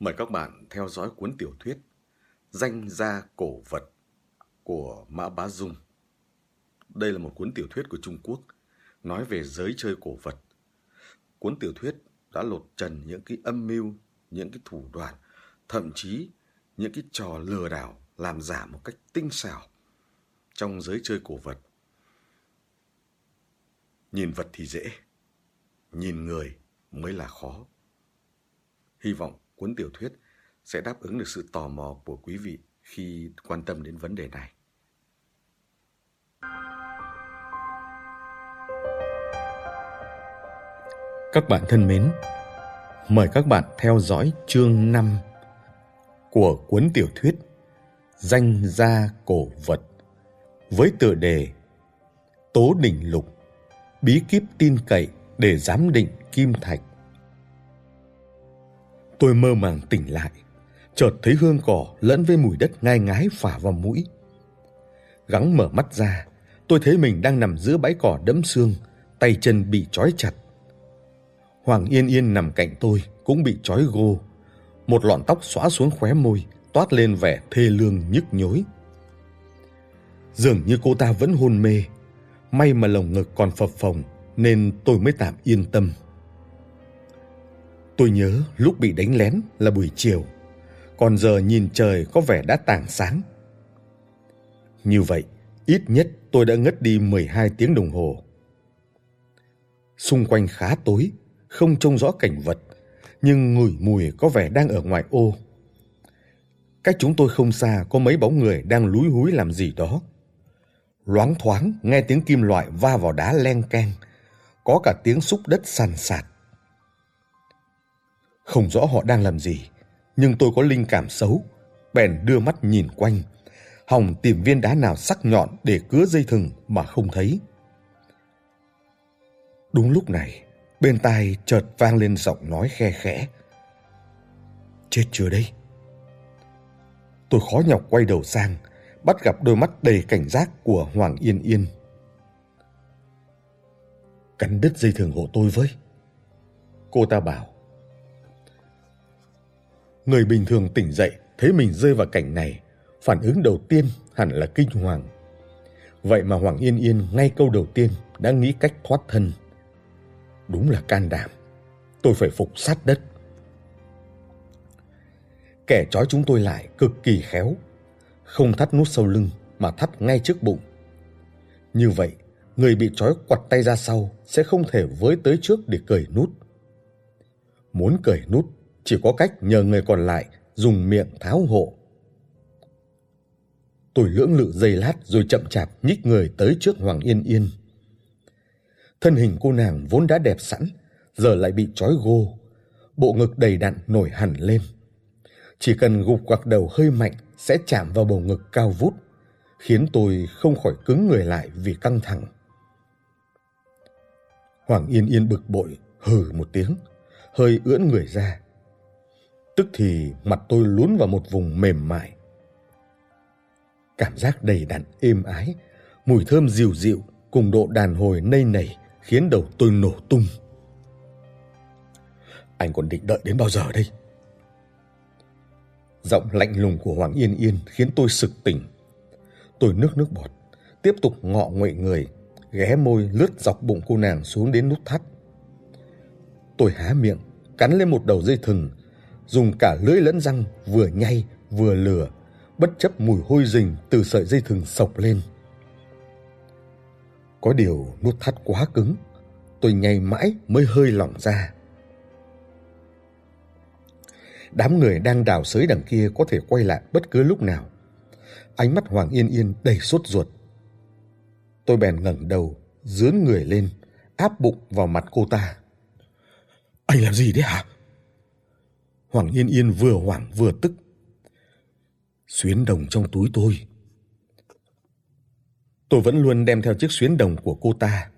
Mời các bạn theo dõi cuốn tiểu thuyết Danh gia cổ vật của Mã Bá Dung. Đây là một cuốn tiểu thuyết của Trung Quốc nói về giới chơi cổ vật. Cuốn tiểu thuyết đã lột trần những cái âm mưu, những cái thủ đoạn, thậm chí những cái trò lừa đảo làm giả một cách tinh xảo trong giới chơi cổ vật. Nhìn vật thì dễ, nhìn người mới là khó. Hy vọng cuốn tiểu thuyết sẽ đáp ứng được sự tò mò của quý vị khi quan tâm đến vấn đề này. Các bạn thân mến, mời các bạn theo dõi chương 5 của cuốn tiểu thuyết Danh gia cổ vật với tựa đề Tố đỉnh lục bí kíp tin cậy để giám định kim thạch. Tôi mơ màng tỉnh lại, chợt thấy hương cỏ lẫn với mùi đất ngai ngái phả vào mũi. Gắng mở mắt ra, tôi thấy mình đang nằm giữa bãi cỏ đẫm xương, tay chân bị trói chặt. Hoàng Yên Yên nằm cạnh tôi cũng bị trói gô, một lọn tóc xóa xuống khóe môi, toát lên vẻ thê lương nhức nhối. Dường như cô ta vẫn hôn mê, may mà lồng ngực còn phập phồng nên tôi mới tạm yên tâm. Tôi nhớ lúc bị đánh lén là buổi chiều, còn giờ nhìn trời có vẻ đã tảng sáng. Như vậy, ít nhất tôi đã ngất đi 12 tiếng đồng hồ. Xung quanh khá tối, không trông rõ cảnh vật, nhưng ngửi mùi có vẻ đang ở ngoài ô. Cách chúng tôi không xa có mấy bóng người đang lúi húi làm gì đó. Loáng thoáng nghe tiếng kim loại va vào đá len keng, có cả tiếng xúc đất sàn sạt. Không rõ họ đang làm gì, nhưng tôi có linh cảm xấu, bèn đưa mắt nhìn quanh, hòng tìm viên đá nào sắc nhọn để cứa dây thừng mà không thấy. Đúng lúc này, bên tai chợt vang lên giọng nói khe khẽ. Chết chưa đây? Tôi khó nhọc quay đầu sang, bắt gặp đôi mắt đầy cảnh giác của Hoàng Yên Yên. Cắn đứt dây thừng hộ tôi với. Cô ta bảo. Người bình thường tỉnh dậy thấy mình rơi vào cảnh này, phản ứng đầu tiên hẳn là kinh hoàng. Vậy mà Hoàng Yên Yên ngay câu đầu tiên đã nghĩ cách thoát thân. Đúng là can đảm. Tôi phải phục sát đất. Kẻ trói chúng tôi lại cực kỳ khéo, không thắt nút sau lưng mà thắt ngay trước bụng. Như vậy, người bị trói quặt tay ra sau sẽ không thể với tới trước để cởi nút. Muốn cởi nút, chỉ có cách nhờ người còn lại dùng miệng tháo hộ. Tôi lưỡng lự giây lát rồi chậm chạp nhích người tới trước Hoàng Yên Yên. Thân hình cô nàng vốn đã đẹp sẵn, giờ lại bị trói gô, bộ ngực đầy đặn nổi hẳn lên. Chỉ cần gục quặc đầu hơi mạnh sẽ chạm vào bầu ngực cao vút, khiến tôi không khỏi cứng người lại vì căng thẳng. Hoàng Yên Yên bực bội, hừ một tiếng, hơi ưỡn người ra. Tức thì mặt tôi lún vào một vùng mềm mại. Cảm giác đầy đặn êm ái, mùi thơm dịu dịu cùng độ đàn hồi nây nảy khiến đầu tôi nổ tung. Anh còn định đợi đến bao giờ đây? Giọng lạnh lùng của Hoàng Yên Yên khiến tôi sực tỉnh. Tôi nước nước bọt, tiếp tục ngọ nguậy người, ghé môi lướt dọc bụng cô nàng xuống đến nút thắt. Tôi há miệng, cắn lên một đầu dây thừng, dùng cả lưỡi lẫn răng vừa nhay vừa lửa bất chấp mùi hôi rình từ sợi dây thừng sộc lên. Có điều nút thắt quá cứng, tôi nhay mãi mới hơi lỏng ra. Đám người đang đào sới đằng kia có thể quay lại bất cứ lúc nào. Ánh mắt Hoàng Yên Yên đầy sốt ruột. Tôi bèn ngẩng đầu, dướn người lên, áp bụng vào mặt cô ta. Anh làm gì đấy hả? Hoàng Yên Yên vừa hoảng vừa tức. Xuyến đồng trong túi tôi. Tôi vẫn luôn đem theo chiếc xuyến đồng của cô ta.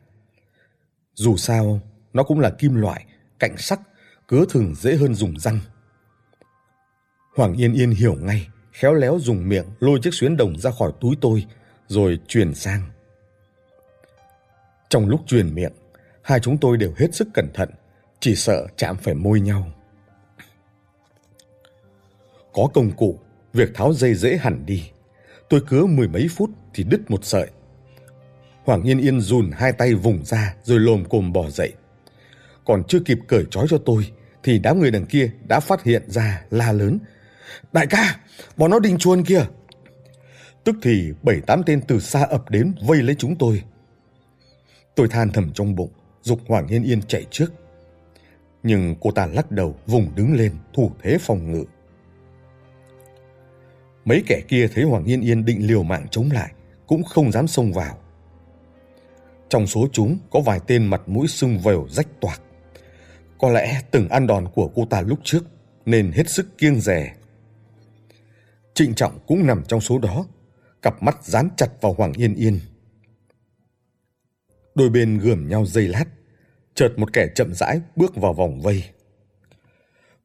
Dù sao, nó cũng là kim loại, cạnh sắc, cứa thường dễ hơn dùng răng. Hoàng Yên Yên hiểu ngay, khéo léo dùng miệng lôi chiếc xuyến đồng ra khỏi túi tôi, rồi truyền sang. Trong lúc truyền miệng, hai chúng tôi đều hết sức cẩn thận, chỉ sợ chạm phải môi nhau. Có công cụ, việc tháo dây dễ hẳn đi. Tôi cứa mười mấy phút thì đứt một sợi. Hoàng Yên Yên rùn hai tay vùng ra rồi lồm cồm bỏ dậy. Còn chưa kịp cởi trói cho tôi thì đám người đằng kia đã phát hiện ra la lớn. Đại ca, bọn nó đình chuôn kìa. Tức thì bảy tám tên từ xa ập đến vây lấy chúng tôi. Tôi than thầm trong bụng, dục Hoàng Yên Yên chạy trước. Nhưng cô ta lắc đầu vùng đứng lên thủ thế phòng ngự. Mấy kẻ kia thấy Hoàng Yên Yên định liều mạng chống lại, cũng không dám xông vào. Trong số chúng có vài tên mặt mũi sưng vèo rách toạc. Có lẽ từng ăn đòn của cô ta lúc trước nên hết sức kiêng rè. Trịnh Trọng cũng nằm trong số đó, cặp mắt dán chặt vào Hoàng Yên Yên. Đôi bên gườm nhau dây lát, chợt một kẻ chậm rãi bước vào vòng vây.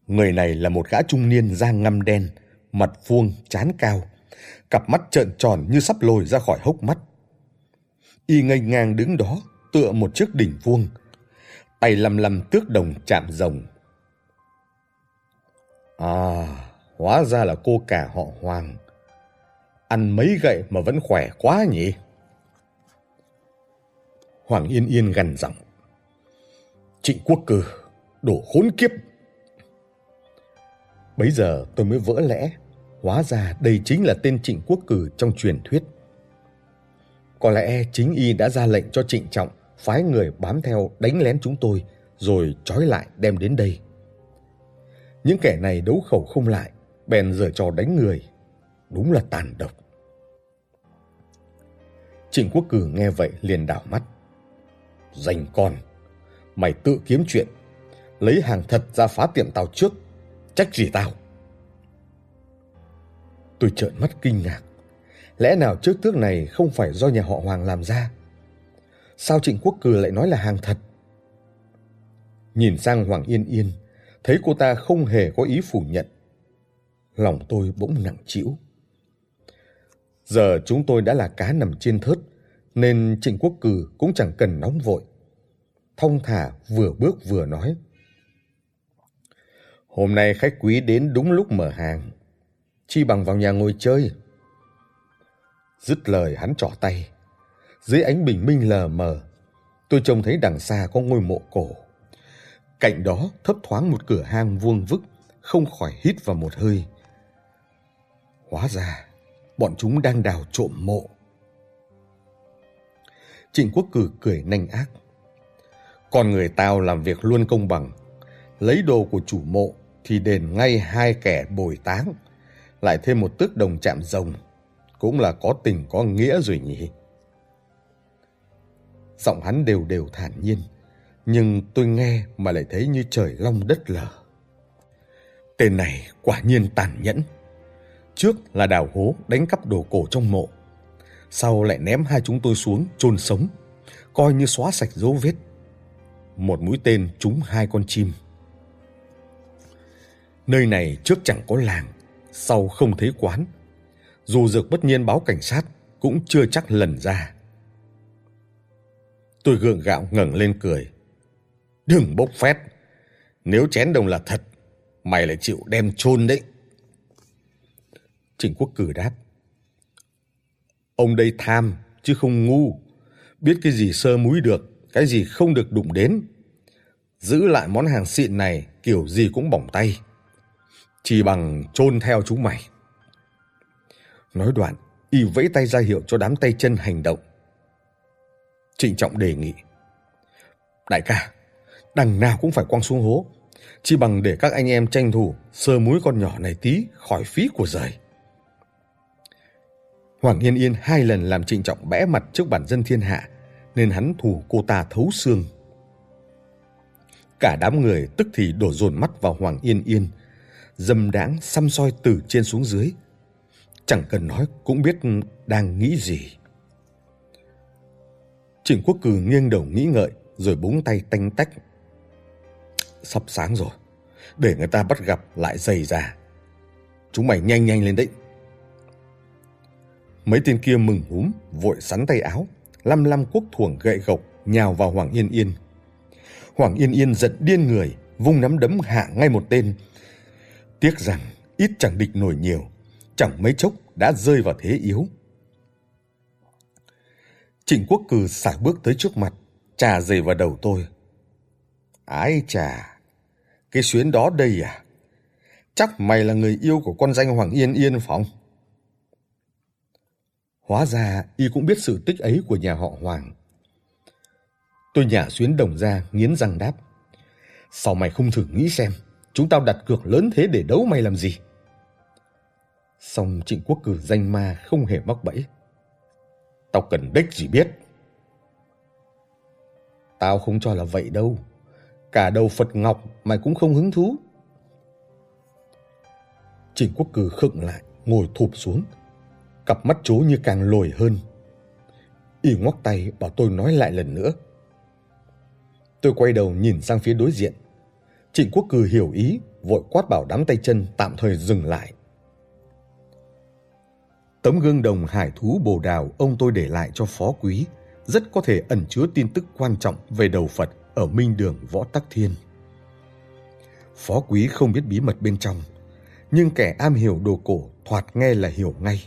Người này là một gã trung niên da ngăm đen, mặt vuông, chán cao, cặp mắt trợn tròn như sắp lồi ra khỏi hốc mắt. Y ngây ngang đứng đó, tựa một chiếc đỉnh vuông, tay lầm lầm tước đồng chạm rồng. À, hóa ra là cô cả họ Hoàng. Ăn mấy gậy mà vẫn khỏe quá nhỉ? Hoàng Yên Yên gằn giọng. Trịnh Quốc Cử, đổ khốn kiếp. Bấy giờ tôi mới vỡ lẽ, hóa ra đây chính là tên Trịnh Quốc Cử trong truyền thuyết. Có lẽ chính y đã ra lệnh cho Trịnh Trọng phái người bám theo đánh lén chúng tôi rồi trói lại đem đến đây. Những kẻ này đấu khẩu không lại, bèn giở trò đánh người. Đúng là tàn độc. Trịnh Quốc Cử nghe vậy liền đảo mắt. Dành con, mày tự kiếm chuyện, lấy hàng thật ra phá tiệm tao trước, trách gì tao? Tôi trợn mắt kinh ngạc. Lẽ nào trước tước này không phải do nhà họ Hoàng làm ra? Sao Trịnh Quốc Cừ lại nói là hàng thật? Nhìn sang Hoàng Yên Yên, thấy cô ta không hề có ý phủ nhận. Lòng tôi bỗng nặng trĩu. Giờ chúng tôi đã là cá nằm trên thớt, nên Trịnh Quốc Cừ cũng chẳng cần nóng vội. Thông thả vừa bước vừa nói. Hôm nay khách quý đến đúng lúc mở hàng. Chi bằng vào nhà ngồi chơi. Dứt lời hắn trỏ tay. Dưới ánh bình minh lờ mờ, tôi trông thấy đằng xa có ngôi mộ cổ. Cạnh đó thấp thoáng một cửa hang vuông vức, không khỏi hít vào một hơi. Hóa ra, bọn chúng đang đào trộm mộ. Trịnh Quốc Cử cười nanh ác. Con người tao làm việc luôn công bằng. Lấy đồ của chủ mộ thì đền ngay hai kẻ bồi táng. Lại thêm một tước đồng chạm rồng. Cũng là có tình có nghĩa rồi nhỉ. Giọng hắn đều đều thản nhiên. Nhưng tôi nghe mà lại thấy như trời long đất lở. Tên này quả nhiên tàn nhẫn. Trước là đào hố đánh cắp đồ cổ trong mộ. Sau lại ném hai chúng tôi xuống chôn sống, coi như xóa sạch dấu vết. Một mũi tên trúng hai con chim. Nơi này trước chẳng có làng, sau không thấy quán. Dù dược bất nhiên báo cảnh sát, cũng chưa chắc lần ra. Tôi gượng gạo ngẩng lên cười. Đừng bốc phét. Nếu chén đồng là thật, mày lại chịu đem chôn đấy. Trịnh Quốc Cử đáp. Ông đây tham, chứ không ngu. Biết cái gì sơ múi được, cái gì không được đụng đến. Giữ lại món hàng xịn này kiểu gì cũng bỏng tay. Chỉ bằng chôn theo chúng mày. Nói đoạn, y vẫy tay ra hiệu cho đám tay chân hành động. Trịnh Trọng đề nghị. Đại ca, đằng nào cũng phải quăng xuống hố. Chỉ bằng để các anh em tranh thủ sơ múi con nhỏ này tí khỏi phí của rời. Hoàng Yên Yên hai lần làm trịnh trọng bẽ mặt trước bản dân thiên hạ, nên hắn thù cô ta thấu xương. Cả đám người tức thì đổ dồn mắt vào Hoàng Yên Yên, dâm đãng xăm soi từ trên xuống dưới. Chẳng cần nói cũng biết đang nghĩ gì. Trịnh Quốc Cử nghiêng đầu nghĩ ngợi rồi búng tay tanh tách. Sắp sáng rồi, để người ta bắt gặp lại dày ra. Chúng mày nhanh nhanh lên đấy. Mấy tên kia mừng húm, vội sắn tay áo, lăm lăm quốc thuồng gậy gộc nhào vào Hoàng Yên Yên. Hoàng Yên Yên giận điên người, vung nắm đấm hạ ngay một tên. Tiếc rằng ít chẳng địch nổi nhiều, chẳng mấy chốc đã rơi vào thế yếu. Trịnh Quốc Cử xả bước tới trước mặt, trà dày vào đầu tôi. Ái trà cái xuyến đó đây à? Chắc mày là người yêu của con danh Hoàng Yên Yên phòng. Hóa ra y cũng biết sự tích ấy của nhà họ Hoàng. Tôi nhả xuyến đồng ra, nghiến răng đáp. Sao mày không thử nghĩ xem, chúng tao đặt cược lớn thế để đấu mày làm gì? Xong trịnh quốc cử danh ma không hề mắc bẫy. Tao cần đếch gì biết. Tao không cho là vậy đâu. Cả đầu Phật Ngọc mày cũng không hứng thú. Trịnh quốc cử khựng lại, ngồi thụp xuống. Cặp mắt chố như càng lồi hơn. Y ngoắc tay bảo tôi nói lại lần nữa. Tôi quay đầu nhìn sang phía đối diện. Trịnh Quốc Cử hiểu ý, vội quát bảo đám tay chân tạm thời dừng lại. Tấm gương đồng hải thú bồ đào ông tôi để lại cho phó quý rất có thể ẩn chứa tin tức quan trọng về đầu Phật ở Minh Đường Võ Tắc Thiên. Phó quý không biết bí mật bên trong, nhưng kẻ am hiểu đồ cổ thoạt nghe là hiểu ngay.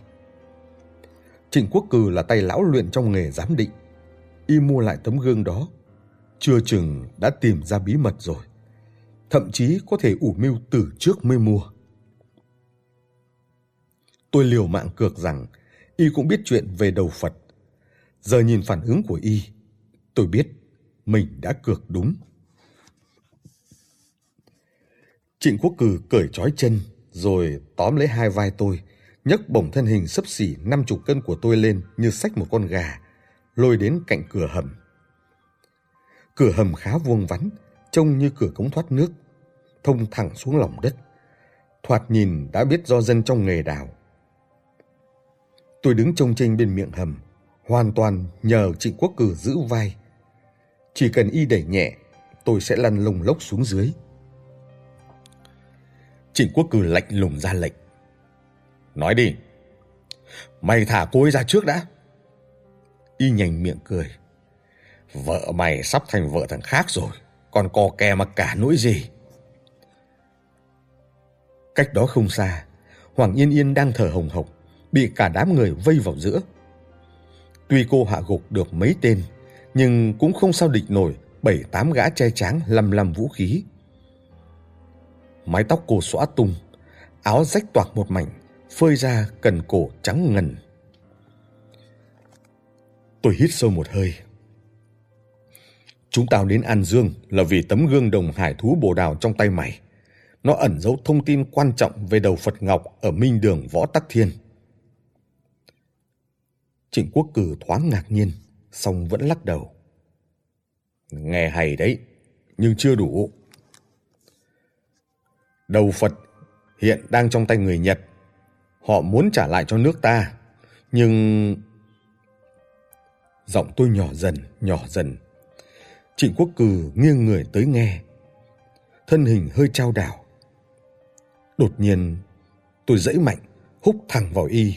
Trịnh Quốc Cử là tay lão luyện trong nghề giám định. Y mua lại tấm gương đó chưa chừng đã tìm ra bí mật rồi. Thậm chí có thể ủ mưu từ trước mới mua. Tôi liều mạng cược rằng y cũng biết chuyện về đầu Phật. Giờ nhìn phản ứng của y, tôi biết mình đã cược đúng. Trịnh Quốc Cử cởi trói chân rồi tóm lấy hai vai tôi, nhấc bổng thân hình sấp xỉ năm chục cân của tôi lên như xách một con gà, lôi đến cạnh cửa hầm. Cửa hầm khá vuông vắn, trông như cửa cống thoát nước, thông thẳng xuống lòng đất. Thoạt nhìn đã biết do dân trong nghề đào. Tôi đứng trông chênh bên miệng hầm, hoàn toàn nhờ Trịnh Quốc Cử giữ vai. Chỉ cần y đẩy nhẹ, tôi sẽ lăn lông lốc xuống dưới. Trịnh Quốc Cử lạnh lùng ra lệnh. Nói đi, mày thả cô ấy ra trước đã. Y nhành miệng cười. Vợ mày sắp thành vợ thằng khác rồi, còn co kè mà cả nỗi gì. Cách đó không xa, Hoàng Yên Yên đang thở hồng hộc, bị cả đám người vây vào giữa. Tuy cô hạ gục được mấy tên, nhưng cũng không sao địch nổi bảy tám gã trai tráng lầm lầm vũ khí. Mái tóc cô xõa tung, áo rách toạc một mảnh, phơi ra cần cổ trắng ngần. Tôi hít sâu một hơi, Chúng tao đến An Dương là vì tấm gương đồng hải thú bồ đào trong tay mày. Nó ẩn giấu thông tin quan trọng về đầu Phật Ngọc ở Minh Đường Võ Tắc Thiên. Trịnh Quốc Cử thoáng ngạc nhiên, song vẫn lắc đầu. Nghe hay đấy, nhưng chưa đủ. Đầu Phật hiện đang trong tay người Nhật. Họ muốn trả lại cho nước ta, nhưng... Giọng tôi nhỏ dần, nhỏ dần, Trịnh Quốc Cử nghiêng người tới nghe. Thân hình hơi trao đảo. Đột nhiên, tôi dẫy mạnh, húc thẳng vào y.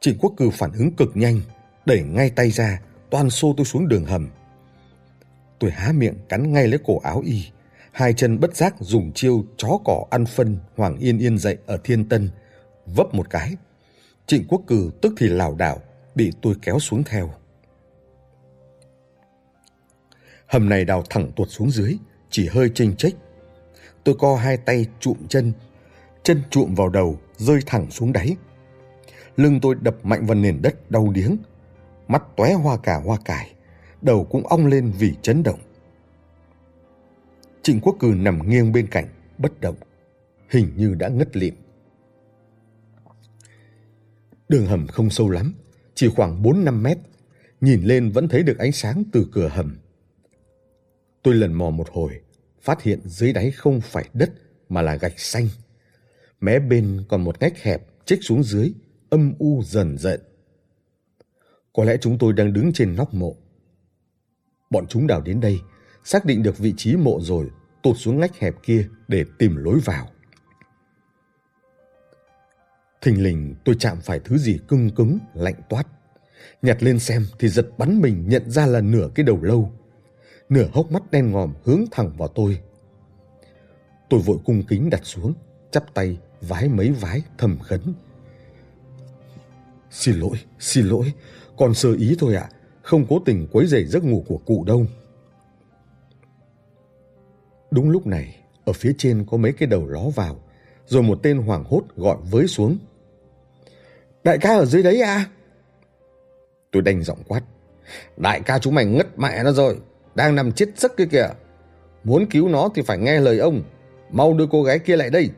Trịnh Quốc Cư phản ứng cực nhanh, đẩy ngay tay ra, toan xô tôi xuống đường hầm. Tôi há miệng cắn ngay lấy cổ áo y, hai chân bất giác dùng chiêu chó cỏ ăn phân Hoàng Yên Yên dậy ở Thiên Tân, vấp một cái. Trịnh Quốc Cử tức thì lảo đảo, bị tôi kéo xuống theo. Hầm này đào thẳng tuột xuống dưới, chỉ hơi chênh chếch. Tôi co hai tay trụm chân, chân trụm vào đầu, rơi thẳng xuống đáy. Lưng tôi đập mạnh vào nền đất đau điếng, mắt tóe hoa cả hoa cải, đầu cũng ong lên vì chấn động. Trịnh Quốc Cử nằm nghiêng bên cạnh, bất động, hình như đã ngất lịm. Đường hầm không sâu lắm, chỉ khoảng 4-5 mét. Nhìn lên vẫn thấy được ánh sáng từ cửa hầm. Tôi lần mò một hồi, phát hiện dưới đáy không phải đất mà là gạch xanh. Mé bên còn một ngách hẹp chích xuống dưới, âm u dần dần. Có lẽ chúng tôi đang đứng trên nóc mộ. Bọn chúng đào đến đây, xác định được vị trí mộ rồi, tụt xuống ngách hẹp kia để tìm lối vào. Thình lình tôi chạm phải thứ gì cưng cứng, lạnh toát. Nhặt lên xem thì giật bắn mình nhận ra là nửa cái đầu lâu nửa hốc mắt đen ngòm hướng thẳng vào tôi. Tôi vội cung kính đặt xuống, chắp tay vái mấy vái thầm khấn. Xin lỗi, xin lỗi, còn sơ ý thôi ạ, không cố tình quấy rầy giấc ngủ của cụ đâu. Đúng lúc này, ở phía trên có mấy cái đầu ló vào, rồi một tên hoảng hốt gọi với xuống. Đại ca ở dưới đấy à? Tôi đành giọng quát. Đại ca chúng mày ngất mẹ nó rồi, đang nằm chết giấc kia kìa. Muốn cứu nó thì phải nghe lời ông, mau đưa cô gái kia lại đây.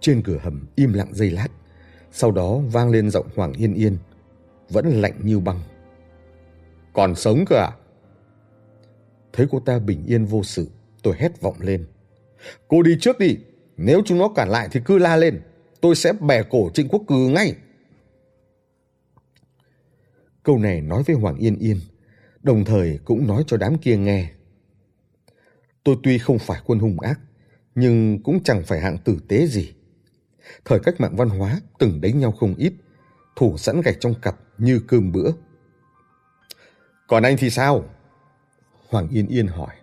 Trên cửa hầm im lặng giây lát, sau đó vang lên giọng Hoàng Yên Yên, vẫn lạnh như băng. Còn sống cơ à? Thấy cô ta bình yên vô sự, tôi hét vọng lên. Cô đi trước đi, nếu chúng nó cản lại thì cứ la lên, tôi sẽ bẻ cổ Trịnh Quốc Cừ ngay. Câu này nói với Hoàng Yên Yên, đồng thời cũng nói cho đám kia nghe. Tôi tuy không phải quân hung ác, nhưng cũng chẳng phải hạng tử tế gì. Thời cách mạng văn hóa từng đánh nhau không ít, thủ sẵn gạch trong cặp như cơm bữa. Còn anh thì sao? Hoàng Yên Yên hỏi.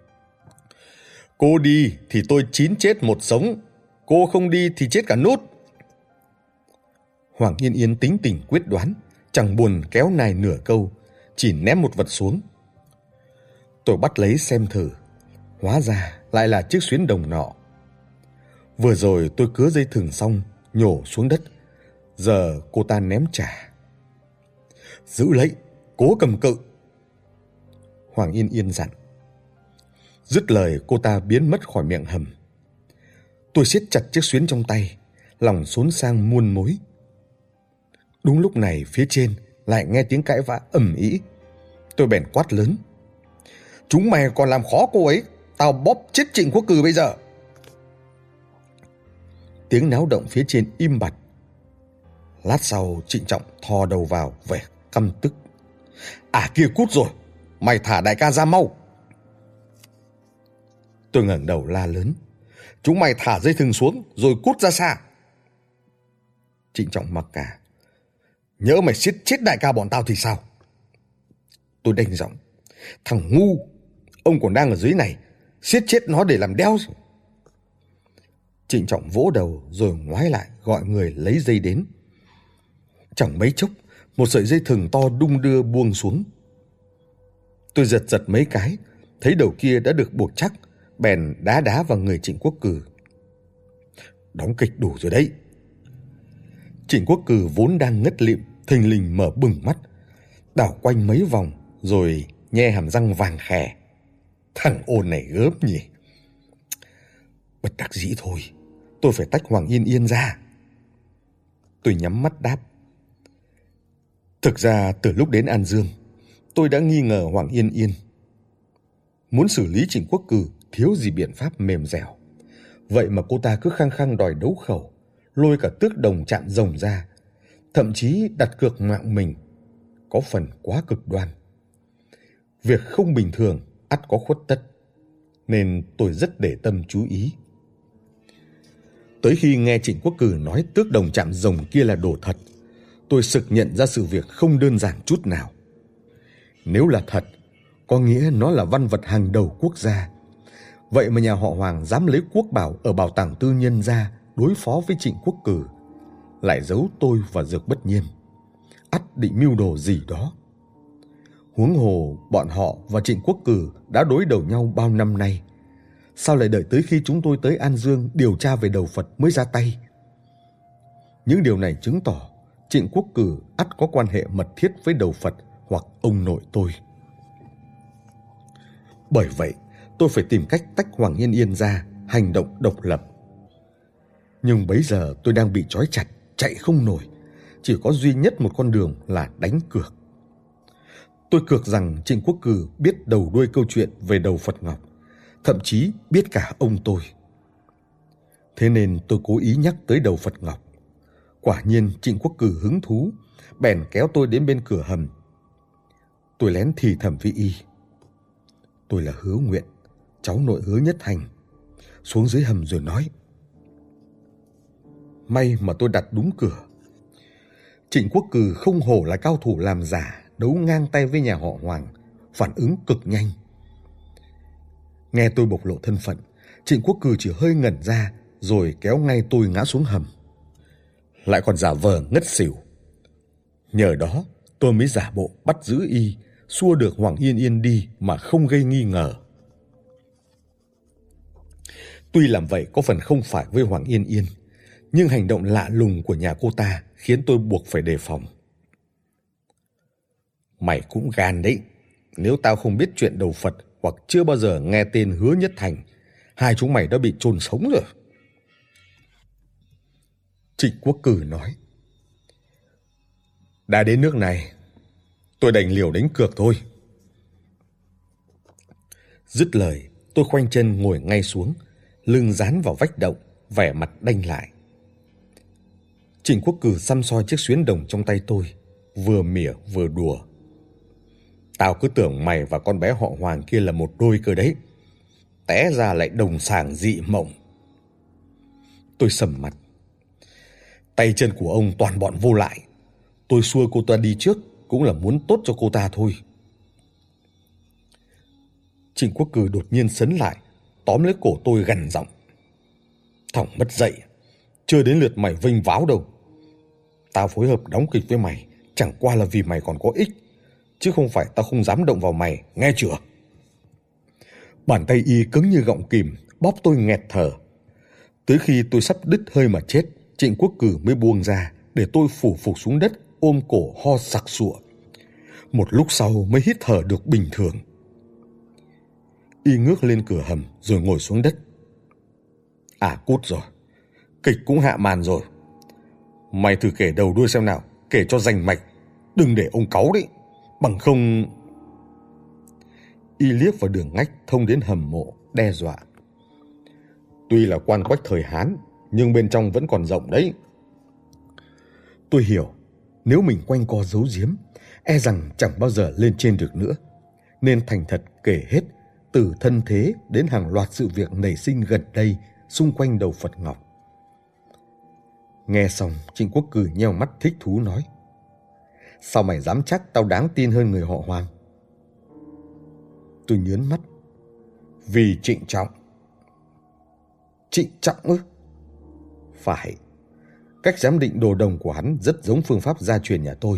Cô đi thì tôi chín chết một sống, cô không đi thì chết cả nút. Hoàng Yên Yên tính tình quyết đoán, chẳng buồn kéo nài nửa câu, chỉ ném một vật xuống. Tôi bắt lấy xem thử, hóa ra lại là chiếc xuyến đồng nọ. Vừa rồi tôi cứa dây thừng xong, nhổ xuống đất, giờ cô ta ném trả. Giữ lấy, cố cầm cự. Hoàng Yên Yên dặn. Dứt lời cô ta biến mất khỏi miệng hầm. Tôi siết chặt chiếc xuyến trong tay, lòng xốn sang muôn mối. Đúng lúc này phía trên lại nghe tiếng cãi vã ầm ĩ. Tôi bèn quát lớn. Chúng mày còn làm khó cô ấy, tao bóp chết trịnh quốc cử bây giờ. Tiếng náo động phía trên im bặt. Lát sau trịnh trọng thò đầu vào vẻ căm tức. À kia cút rồi, mày thả đại ca ra mau. Tôi ngẩng đầu la lớn. Chúng mày thả dây thừng xuống rồi cút ra xa. Trịnh trọng mặc cả. Nhớ mày siết chết đại ca bọn tao thì sao? Tôi đành giọng. Thằng ngu, ông còn đang ở dưới này, siết chết nó để làm đeo rồi. Trịnh trọng vỗ đầu rồi ngoái lại gọi người lấy dây đến. Chẳng mấy chốc, một sợi dây thừng to đung đưa buông xuống. Tôi giật giật mấy cái, thấy đầu kia đã được buộc chắc, bèn đá đá vào người Trịnh Quốc Cử. Đóng kịch đủ rồi đấy. Trịnh Quốc Cử vốn đang ngất lịm, thình lình mở bừng mắt, đảo quanh mấy vòng rồi nhe hàm răng vàng khè. Thằng ôn này gớm nhỉ. Bất đắc dĩ thôi, tôi phải tách Hoàng Yên Yên ra. Tôi nhắm mắt đáp. Thực ra từ lúc đến An Dương, tôi đã nghi ngờ Hoàng Yên Yên. Muốn xử lý Trịnh Quốc Cử thiếu gì biện pháp mềm dẻo. Vậy mà cô ta cứ khăng khăng đòi đấu khẩu, lôi cả tước đồng chạm rồng ra, thậm chí đặt cược mạng mình, có phần quá cực đoan. Việc không bình thường ắt có khuất tất, nên tôi rất để tâm chú ý. Tới khi nghe Trịnh Quốc Cử nói tước đồng chạm rồng kia là đồ thật, tôi sực nhận ra sự việc không đơn giản chút nào. Nếu là thật, có nghĩa nó là văn vật hàng đầu quốc gia. Vậy mà nhà họ Hoàng dám lấy quốc bảo ở bảo tàng tư nhân ra đối phó với Trịnh Quốc Cử, lại giấu tôi và Dược Bất Nhiên. ắt định mưu đồ gì đó. Huống hồ bọn họ và Trịnh Quốc Cử đã đối đầu nhau bao năm nay. Sao lại đợi tới khi chúng tôi tới An Dương điều tra về đầu Phật mới ra tay? Những điều này chứng tỏ Trịnh Quốc Cử ắt có quan hệ mật thiết với đầu Phật hoặc ông nội tôi. Bởi vậy, tôi phải tìm cách tách Hoàng Yên Yên ra, hành động độc lập. Nhưng bấy giờ tôi đang bị trói chặt, chạy không nổi. Chỉ có duy nhất một con đường là đánh cược. Tôi cược rằng Trịnh Quốc Cử biết đầu đuôi câu chuyện về đầu Phật Ngọc, thậm chí biết cả ông tôi. Thế nên tôi cố ý nhắc tới đầu Phật Ngọc. Quả nhiên Trịnh Quốc Cử hứng thú, bèn kéo tôi đến bên cửa hầm. Tôi lén thì thầm với y. Tôi là hứa nguyện, cháu nội hứa nhất thành. Xuống dưới hầm rồi nói. May mà tôi đặt đúng cửa. Trịnh Quốc Cử không hổ là cao thủ làm giả, đấu ngang tay với nhà họ Hoàng, phản ứng cực nhanh. Nghe tôi bộc lộ thân phận, Trịnh Quốc Cử chỉ hơi ngẩn ra rồi kéo ngay tôi ngã xuống hầm. Lại còn giả vờ ngất xỉu. Nhờ đó, tôi mới giả bộ bắt giữ y, xua được Hoàng Yên Yên đi mà không gây nghi ngờ. Tuy làm vậy có phần không phải với Hoàng Yên Yên, nhưng hành động lạ lùng của nhà cô ta khiến tôi buộc phải đề phòng. Mày cũng gan đấy. Nếu tao không biết chuyện đầu Phật hoặc chưa bao giờ nghe tên Hứa Nhất Thành, hai chúng mày đã bị chôn sống rồi. Trịnh Quốc Cử nói. Đã đến nước này, tôi đành liều đánh cược thôi. Dứt lời, tôi khoanh chân ngồi ngay xuống, lưng dán vào vách động, vẻ mặt đanh lại. Trịnh Quốc Cử xăm soi chiếc xuyến đồng trong tay tôi, vừa mỉa vừa đùa. Tao cứ tưởng mày và con bé họ Hoàng kia là một đôi cơ đấy. Té ra lại đồng sàng dị mộng. Tôi sầm mặt. Tay chân của ông toàn bọn vô lại. Tôi xua cô ta đi trước cũng là muốn tốt cho cô ta thôi. Trịnh Quốc Cử đột nhiên sấn lại, tóm lấy cổ tôi gằn giọng. Thỏng mất dậy, chưa đến lượt mày vinh váo đâu. Tao phối hợp đóng kịch với mày, chẳng qua là vì mày còn có ích chứ không phải tao không dám động vào mày, nghe chưa? Bàn tay y cứng như gọng kìm, bóp tôi nghẹt thở. Tới khi tôi sắp đứt hơi mà chết, Trịnh Quốc Cử mới buông ra để tôi phủ phục xuống đất, ôm cổ ho sặc sụa. Một lúc sau mới hít thở được bình thường. Y ngước lên cửa hầm rồi ngồi xuống đất. À cút rồi, kịch cũng hạ màn rồi. Mày thử kể đầu đuôi xem nào, kể cho rành mạch, đừng để ông cáu đấy. Bằng không... Y liếc vào đường ngách thông đến hầm mộ, đe dọa. Tuy là quan quách thời Hán, nhưng bên trong vẫn còn rộng đấy. Tôi hiểu, nếu mình quanh co giấu giếm, e rằng chẳng bao giờ lên trên được nữa. Nên thành thật kể hết, từ thân thế đến hàng loạt sự việc nảy sinh gần đây xung quanh đầu Phật Ngọc. Nghe xong, Trịnh Quốc Cử nheo mắt thích thú nói. Sao mày dám chắc tao đáng tin hơn người họ Hoàng? Tôi nhớn mắt. Vì trịnh trọng. Trịnh trọng ư? Phải. Cách giám định đồ đồng của hắn rất giống phương pháp gia truyền nhà tôi.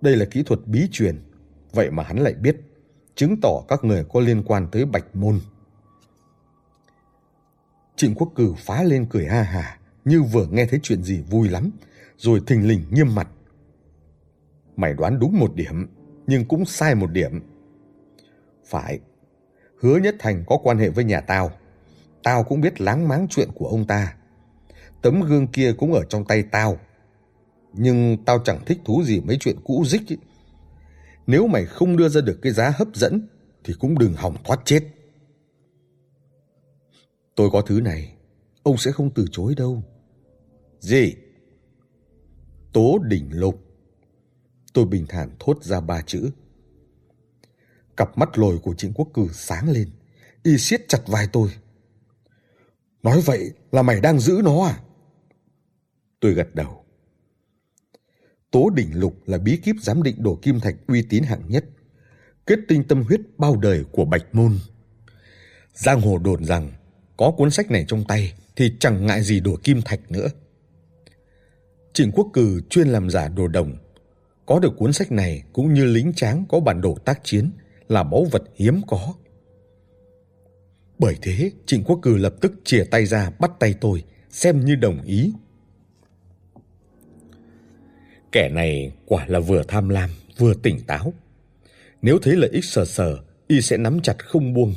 Đây là kỹ thuật bí truyền. Vậy mà hắn lại biết. Chứng tỏ các người có liên quan tới bạch môn. Trịnh Quốc Cử phá lên cười ha hà như vừa nghe thấy chuyện gì vui lắm, rồi thình lình nghiêm mặt. Mày đoán đúng một điểm, nhưng cũng sai một điểm. Phải, hứa nhất thành có quan hệ với nhà tao. Tao cũng biết láng máng chuyện của ông ta. Tấm gương kia cũng ở trong tay tao. Nhưng tao chẳng thích thú gì mấy chuyện cũ dích Ý. Nếu mày không đưa ra được cái giá hấp dẫn, thì cũng đừng hỏng thoát chết. Tôi có thứ này, ông sẽ không từ chối đâu. Gì? Tố đỉnh lục. Tôi bình thản thốt ra ba chữ. Cặp mắt lồi của Trịnh Quốc Cử sáng lên, y siết chặt vai tôi. Nói vậy là mày đang giữ nó à? Tôi gật đầu. Tố đỉnh lục là bí kíp giám định đồ kim thạch uy tín hạng nhất, kết tinh tâm huyết bao đời của Bạch Môn. Giang hồ đồn rằng có cuốn sách này trong tay thì chẳng ngại gì đồ kim thạch nữa. Trịnh Quốc Cử chuyên làm giả đồ đồng, có được cuốn sách này cũng như lính tráng có bản đồ tác chiến là báu vật hiếm có. Bởi thế, Trịnh Quốc Cử lập tức chìa tay ra bắt tay tôi, xem như đồng ý. Kẻ này quả là vừa tham lam, vừa tỉnh táo. Nếu thấy lợi ích sờ sờ, y sẽ nắm chặt không buông.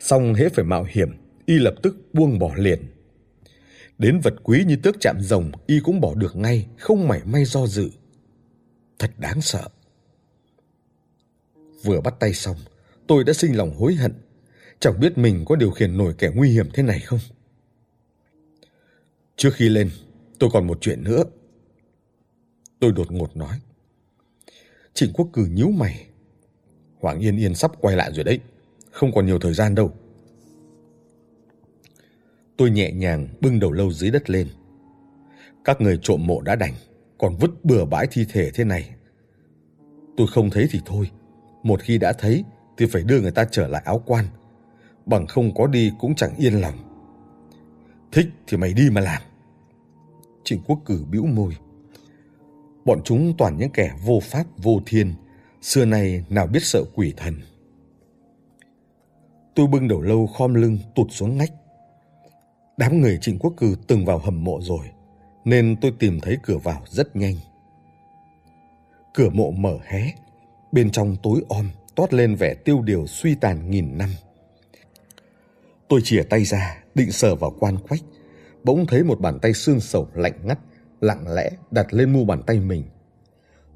Xong hễ phải mạo hiểm, y lập tức buông bỏ liền. Đến vật quý như tước chạm rồng, y cũng bỏ được ngay, không mảy may do dự thật đáng sợ. Vừa bắt tay xong, tôi đã sinh lòng hối hận, chẳng biết mình có điều khiển nổi kẻ nguy hiểm thế này không. Trước khi lên, tôi còn một chuyện nữa. Tôi đột ngột nói. Trịnh Quốc Cử nhíu mày. Hoàng Yên Yên sắp quay lại rồi đấy, không còn nhiều thời gian đâu. Tôi nhẹ nhàng bưng đầu lâu dưới đất lên. Các người trộm mộ đã đành, còn vứt bừa bãi thi thể thế này. Tôi không thấy thì thôi, một khi đã thấy thì phải đưa người ta trở lại áo quan, bằng không có đi cũng chẳng yên lòng. Thích thì mày đi mà làm. Trịnh Quốc Cử bĩu môi. Bọn chúng toàn những kẻ vô pháp vô thiên, xưa nay nào biết sợ quỷ thần. Tôi bưng đầu lâu khom lưng tụt xuống ngách. Đám người Trịnh Quốc Cử từng vào hầm mộ rồi, nên tôi tìm thấy cửa vào rất nhanh. Cửa mộ mở hé, bên trong tối om toát lên vẻ tiêu điều suy tàn nghìn năm. Tôi chìa tay ra, định sờ vào quan quách, bỗng thấy một bàn tay xương sầu lạnh ngắt, lặng lẽ đặt lên mu bàn tay mình.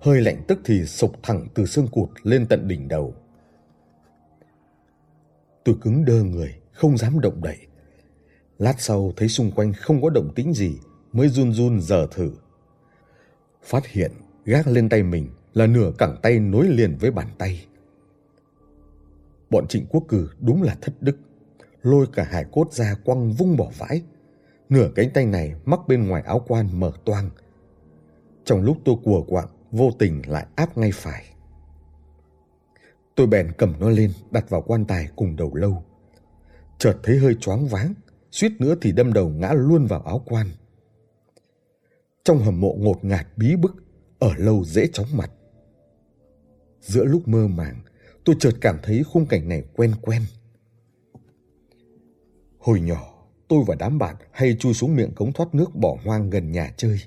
Hơi lạnh tức thì sộc thẳng từ xương cụt lên tận đỉnh đầu. Tôi cứng đơ người, không dám động đậy. Lát sau thấy xung quanh không có động tĩnh gì, mới run run giờ thử. Phát hiện gác lên tay mình là nửa cẳng tay nối liền với bàn tay. Bọn trịnh quốc cử đúng là thất đức, lôi cả hải cốt ra quăng vung bỏ vãi. Nửa cánh tay này mắc bên ngoài áo quan mở toang. Trong lúc tôi cùa quạng, vô tình lại áp ngay phải. Tôi bèn cầm nó lên, đặt vào quan tài cùng đầu lâu. Chợt thấy hơi choáng váng, suýt nữa thì đâm đầu ngã luôn vào áo quan. Trong hầm mộ ngột ngạt bí bức, ở lâu dễ chóng mặt. Giữa lúc mơ màng, tôi chợt cảm thấy khung cảnh này quen quen. Hồi nhỏ, tôi và đám bạn hay chui xuống miệng cống thoát nước bỏ hoang gần nhà chơi.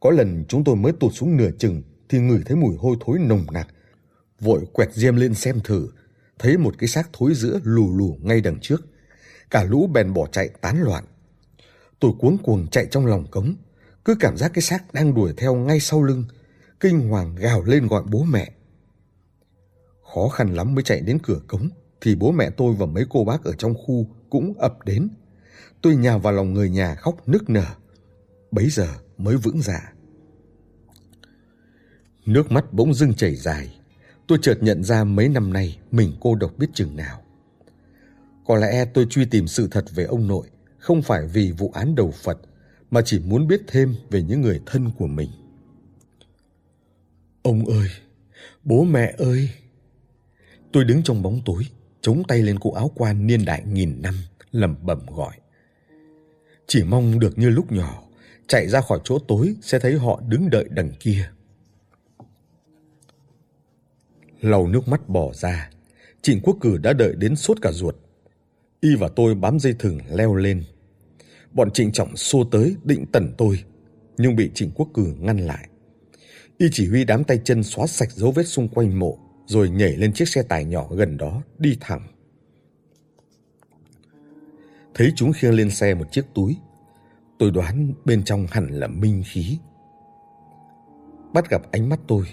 Có lần chúng tôi mới tụt xuống nửa chừng thì ngửi thấy mùi hôi thối nồng nặc. Vội quẹt diêm lên xem thử, thấy một cái xác thối giữa lù lù ngay đằng trước. Cả lũ bèn bỏ chạy tán loạn. Tôi cuống cuồng chạy trong lòng cống, cứ cảm giác cái xác đang đuổi theo ngay sau lưng, kinh hoàng gào lên gọi bố mẹ. Khó khăn lắm mới chạy đến cửa cống, thì bố mẹ tôi và mấy cô bác ở trong khu cũng ập đến. Tôi nhào vào lòng người nhà khóc nức nở. Bấy giờ mới vững dạ. Nước mắt bỗng dưng chảy dài. Tôi chợt nhận ra mấy năm nay mình cô độc biết chừng nào. Có lẽ tôi truy tìm sự thật về ông nội không phải vì vụ án đầu Phật mà chỉ muốn biết thêm về những người thân của mình. Ông ơi, bố mẹ ơi! Tôi đứng trong bóng tối, chống tay lên cụ áo quan niên đại nghìn năm, lẩm bẩm gọi. Chỉ mong được như lúc nhỏ, chạy ra khỏi chỗ tối sẽ thấy họ đứng đợi đằng kia. Lầu nước mắt bỏ ra, Trịnh Quốc Cử đã đợi đến suốt cả ruột. Y và tôi bám dây thừng leo lên. Bọn Trịnh Trọng xô tới định tẩn tôi, nhưng bị Trịnh Quốc Cử ngăn lại. Y chỉ huy đám tay chân xóa sạch dấu vết xung quanh mộ, rồi nhảy lên chiếc xe tải nhỏ gần đó, đi thẳng. Thấy chúng khiêng lên xe một chiếc túi, tôi đoán bên trong hẳn là minh khí. Bắt gặp ánh mắt tôi,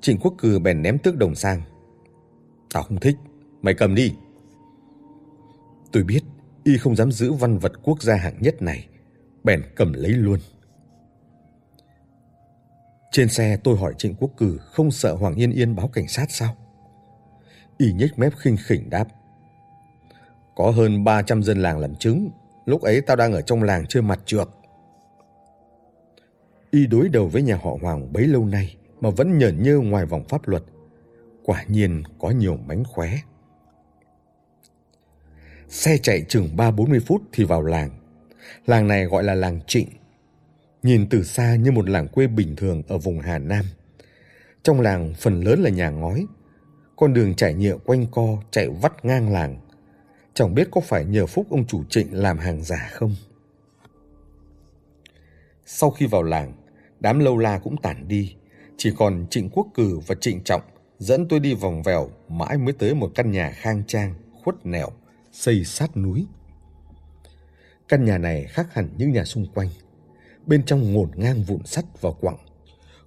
Trịnh Quốc Cử bèn ném tước đồng sang. Tao không thích, mày cầm đi. Tôi biết y không dám giữ văn vật quốc gia hạng nhất này, bèn cầm lấy luôn. Trên xe tôi hỏi Trịnh Quốc Cử không sợ Hoàng Yên Yên báo cảnh sát sao? Y nhếch mép khinh khỉnh đáp. Có hơn 300 dân làng làm chứng, lúc ấy tao đang ở trong làng chơi mặt trượt. Y đối đầu với nhà họ Hoàng bấy lâu nay mà vẫn nhởn nhơ ngoài vòng pháp luật. Quả nhiên có nhiều mánh khóe. Xe chạy chừng 3-40 phút thì vào làng. Làng này gọi là làng Trịnh. Nhìn từ xa như một làng quê bình thường ở vùng Hà Nam. Trong làng phần lớn là nhà ngói. Con đường trải nhựa quanh co chạy vắt ngang làng. Chẳng biết có phải nhờ phúc ông chủ Trịnh làm hàng giả không? Sau khi vào làng, đám lâu la cũng tản đi. Chỉ còn Trịnh Quốc Cử và Trịnh Trọng dẫn tôi đi vòng vèo mãi mới tới một căn nhà khang trang, khuất nẻo, xây sát núi. Căn nhà này khác hẳn những nhà xung quanh. Bên trong ngổn ngang vụn sắt và quặng,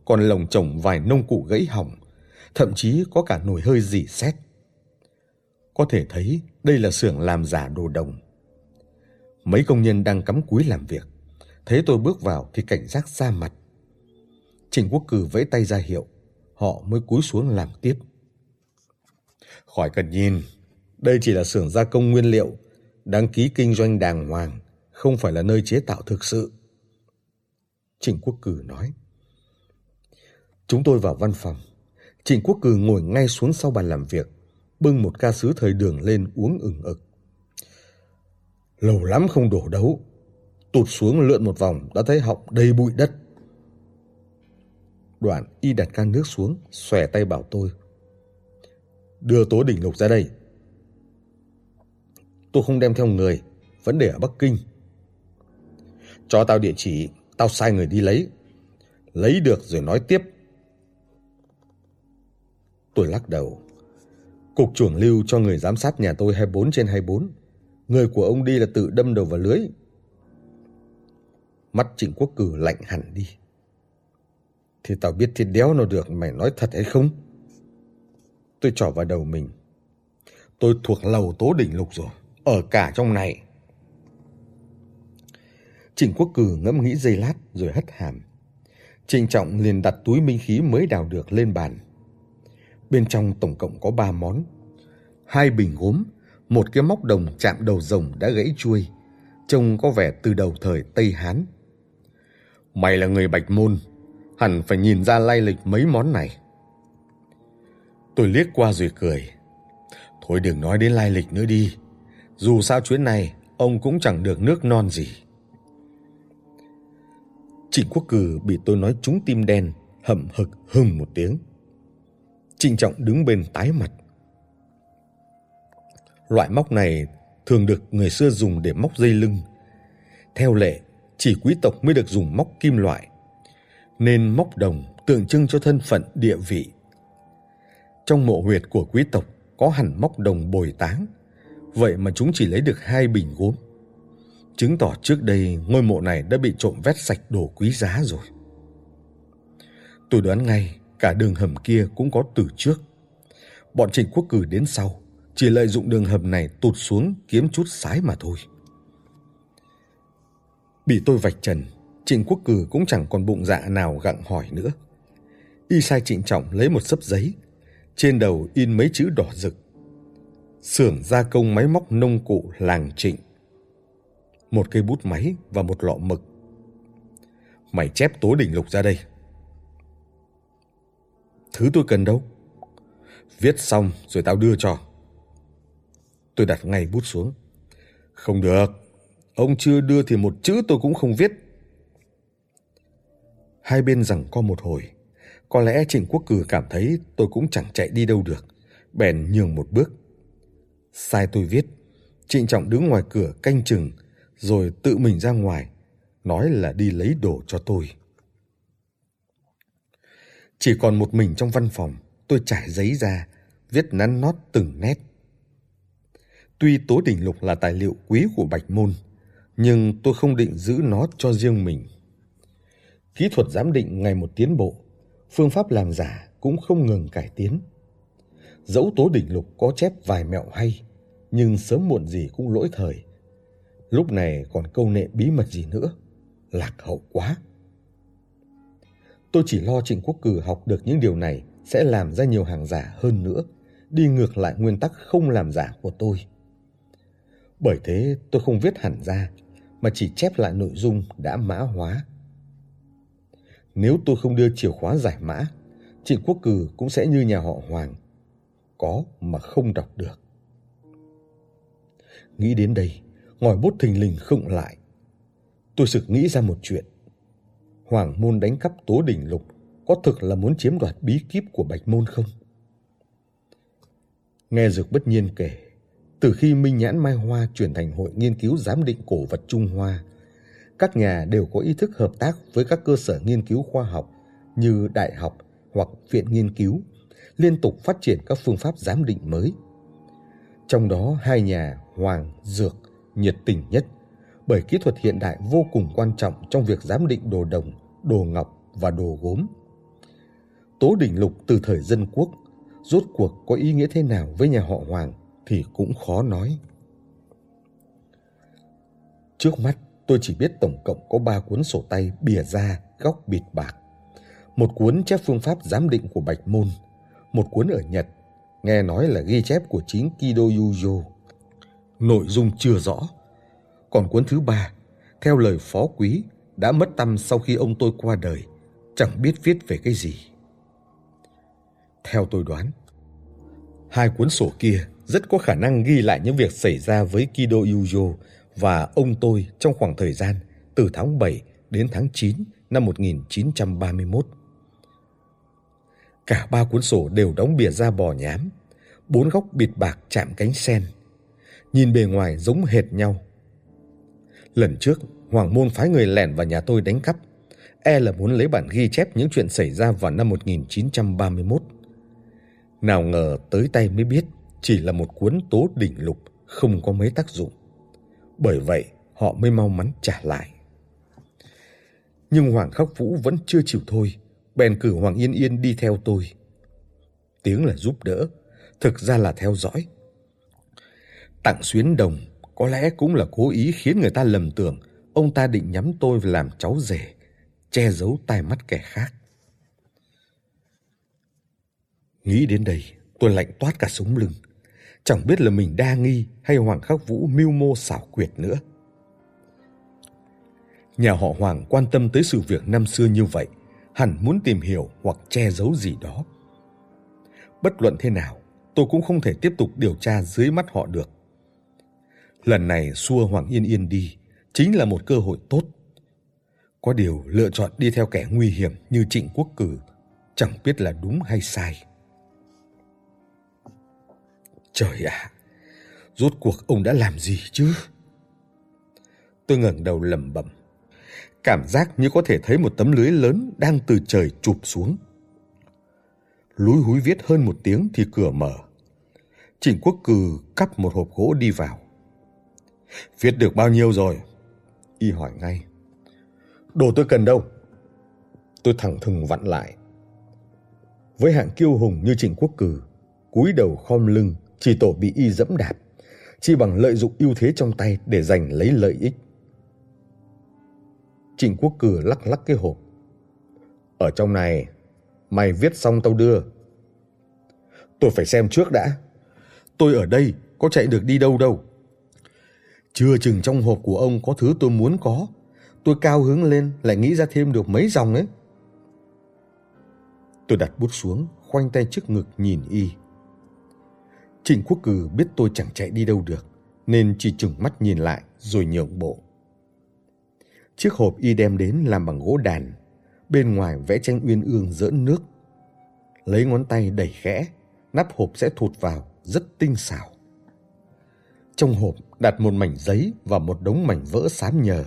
còn lồng trồng vài nông cụ gãy hỏng, thậm chí có cả nồi hơi dỉ xét. Có thể thấy đây là xưởng làm giả đồ đồng. Mấy công nhân đang cắm cúi làm việc. Thấy tôi bước vào thì cảnh giác ra mặt. Trình Quốc Cử vẫy tay ra hiệu, họ mới cúi xuống làm tiếp. Khỏi cần nhìn, đây chỉ là xưởng gia công nguyên liệu, đăng ký kinh doanh đàng hoàng, không phải là nơi chế tạo thực sự. Trịnh Quốc Cử nói. Chúng tôi vào văn phòng. Trịnh Quốc Cử ngồi ngay xuống sau bàn làm việc, bưng một ca sứ thời đường lên uống ừng ực. Lâu lắm không đổ đấu. Tụt xuống lượn một vòng đã thấy họng đầy bụi đất. Đoạn y đặt can nước xuống, xòe tay bảo tôi. Đưa Tố Đỉnh Lục ra đây. Tôi không đem theo người, vấn đề ở Bắc Kinh. Cho tao địa chỉ, tao sai người đi lấy. Lấy được rồi nói tiếp. Tôi lắc đầu. Cục trưởng lưu cho người giám sát nhà tôi 24 trên 24. Người của ông đi là tự đâm đầu vào lưới. Mắt Trịnh Quốc Cử lạnh hẳn đi. Thì tao biết thì đéo nào được mày nói thật hay không? Tôi trỏ vào đầu mình. Tôi thuộc lầu tố đỉnh lục rồi. Ở cả trong này. Trịnh Quốc Cử ngẫm nghĩ giây lát rồi hất hàm. Trịnh Trọng liền đặt túi minh khí mới đào được lên bàn. Bên trong tổng cộng có ba món. Hai bình gốm, một cái móc đồng chạm đầu rồng đã gãy chuôi, trông có vẻ từ đầu thời Tây Hán. Mày là người Bạch Môn, hẳn phải nhìn ra lai lịch mấy món này. Tôi liếc qua rồi cười. Thôi đừng nói đến lai lịch nữa đi. Dù sao chuyến này, ông cũng chẳng được nước non gì. Trịnh Quốc Cử bị tôi nói trúng tim đen, hậm hực hừng một tiếng. Trịnh Trọng đứng bên tái mặt. Loại móc này thường được người xưa dùng để móc dây lưng. Theo lệ, chỉ quý tộc mới được dùng móc kim loại, nên móc đồng tượng trưng cho thân phận địa vị. Trong mộ huyệt của quý tộc có hẳn móc đồng bồi táng, vậy mà chúng chỉ lấy được hai bình gốm. Chứng tỏ trước đây ngôi mộ này đã bị trộm vét sạch đồ quý giá rồi. Tôi đoán ngay cả đường hầm kia cũng có từ trước. Bọn Trịnh Quốc Cử đến sau, chỉ lợi dụng đường hầm này tụt xuống kiếm chút sái mà thôi. Bị tôi vạch trần, Trịnh Quốc Cử cũng chẳng còn bụng dạ nào gặng hỏi nữa. Y sai trịnh trọng lấy một sấp giấy, trên đầu in mấy chữ đỏ rực. Xưởng gia công máy móc nông cụ làng trịnh. Một cây bút máy và một lọ mực. Mày chép tố đỉnh lục ra đây. Thứ tôi cần đâu? Viết xong rồi tao đưa cho. Tôi đặt ngay bút xuống. Không được. Ông chưa đưa thì một chữ tôi cũng không viết. Hai bên rằng co một hồi. Có lẽ Trịnh Quốc Cử cảm thấy tôi cũng chẳng chạy đi đâu được. Bèn nhường một bước. Sai tôi viết. Trịnh Trọng đứng ngoài cửa canh chừng. Rồi tự mình ra ngoài. Nói là đi lấy đồ cho tôi. Chỉ còn một mình trong văn phòng, tôi trải giấy ra, viết nắn nót từng nét. Tuy Tố Đỉnh Lục là tài liệu quý của Bạch Môn, nhưng tôi không định giữ nó cho riêng mình. Kỹ thuật giám định ngày một tiến bộ, phương pháp làm giả cũng không ngừng cải tiến. Dẫu Tố Đỉnh Lục có chép vài mẹo hay, nhưng sớm muộn gì cũng lỗi thời. Lúc này còn câu nệ bí mật gì nữa, lạc hậu quá. Tôi chỉ lo Trịnh Quốc Cử học được những điều này sẽ làm ra nhiều hàng giả hơn nữa, đi ngược lại nguyên tắc không làm giả của tôi. Bởi thế tôi không viết hẳn ra, mà chỉ chép lại nội dung đã mã hóa. Nếu tôi không đưa chìa khóa giải mã, Trịnh Quốc Cử cũng sẽ như nhà họ Hoàng, có mà không đọc được. Nghĩ đến đây, ngòi bút thình lình khựng lại. Tôi sực nghĩ ra một chuyện. Hoàng môn đánh cắp tố đỉnh lục có thực là muốn chiếm đoạt bí kíp của Bạch môn không? Nghe Dược bất nhiên kể, từ khi Minh Nhãn Mai Hoa chuyển thành hội nghiên cứu giám định cổ vật Trung Hoa, các nhà đều có ý thức hợp tác với các cơ sở nghiên cứu khoa học như đại học hoặc viện nghiên cứu, liên tục phát triển các phương pháp giám định mới. Trong đó hai nhà Hoàng, Dược nhiệt tình nhất bởi kỹ thuật hiện đại vô cùng quan trọng trong việc giám định đồ đồng, đồ ngọc và đồ gốm. Tố đỉnh lục từ thời dân quốc, rốt cuộc có ý nghĩa thế nào với nhà họ Hoàng thì cũng khó nói. Trước mắt, tôi chỉ biết tổng cộng có ba cuốn sổ tay bìa da, góc bịt bạc. Một cuốn chép phương pháp giám định của Bạch Môn, một cuốn ở Nhật, nghe nói là ghi chép của chính Kido Yujo. Nội dung chưa rõ, còn cuốn thứ ba, theo lời phó quý, đã mất tâm sau khi ông tôi qua đời, chẳng biết viết về cái gì. Theo tôi đoán, hai cuốn sổ kia rất có khả năng ghi lại những việc xảy ra với Kido Yujo và ông tôi trong khoảng thời gian từ tháng 7 đến tháng 9 năm 1931. Cả ba cuốn sổ đều đóng bìa da bò nhám, bốn góc bịt bạc chạm cánh sen. Nhìn bề ngoài giống hệt nhau. Lần trước, Hoàng Môn phái người lẻn vào nhà tôi đánh cắp. E là muốn lấy bản ghi chép những chuyện xảy ra vào năm 1931. Nào ngờ tới tay mới biết chỉ là một cuốn tố đỉnh lục không có mấy tác dụng. Bởi vậy, họ mới mau mắn trả lại. Nhưng Hoàng Khắc Vũ vẫn chưa chịu thôi, bèn cử Hoàng Yên Yên đi theo tôi. Tiếng là giúp đỡ, thực ra là theo dõi. Tặng xuyến đồng có lẽ cũng là cố ý khiến người ta lầm tưởng ông ta định nhắm tôi làm cháu rể, che giấu tai mắt kẻ khác. Nghĩ đến đây, tôi lạnh toát cả sống lưng. Chẳng biết là mình đa nghi hay Hoàng Khắc Vũ mưu mô xảo quyệt nữa. Nhà họ Hoàng quan tâm tới sự việc năm xưa như vậy, hẳn muốn tìm hiểu hoặc che giấu gì đó. Bất luận thế nào, tôi cũng không thể tiếp tục điều tra dưới mắt họ được. Lần này xua Hoàng Yên Yên đi chính là một cơ hội tốt. Có điều lựa chọn đi theo kẻ nguy hiểm như Trịnh Quốc Cử chẳng biết là đúng hay sai. Trời ạ, rốt cuộc ông đã làm gì chứ? Tôi ngẩng đầu lẩm bẩm, cảm giác như có thể thấy một tấm lưới lớn đang từ trời chụp xuống. Lúi húi viết hơn một tiếng thì cửa mở. Trịnh Quốc Cử cắp một hộp gỗ đi vào. Viết được bao nhiêu rồi? Y hỏi ngay. Đồ tôi cần đâu? Tôi thẳng thừng vặn lại. Với hạng kiêu hùng như Trịnh Quốc Cử, cúi đầu khom lưng, chỉ tổ bị y dẫm đạp, chỉ bằng lợi dụng ưu thế trong tay để giành lấy lợi ích. Trịnh Quốc Cử lắc lắc cái hộp. Ở trong này, mày viết xong tao đưa. Tôi phải xem trước đã. Tôi ở đây, có chạy được đi đâu đâu. Chưa chừng trong hộp của ông có thứ tôi muốn có. Tôi cao hứng lên lại nghĩ ra thêm được mấy dòng ấy. Tôi đặt bút xuống, khoanh tay trước ngực nhìn y. Trịnh Quốc Cử biết tôi chẳng chạy đi đâu được, nên chỉ chừng mắt nhìn lại rồi nhượng bộ. Chiếc hộp y đem đến làm bằng gỗ đàn, bên ngoài vẽ tranh uyên ương dỡn nước. Lấy ngón tay đẩy khẽ, nắp hộp sẽ thụt vào, rất tinh xảo. Trong hộp đặt một mảnh giấy và một đống mảnh vỡ xám nhờ.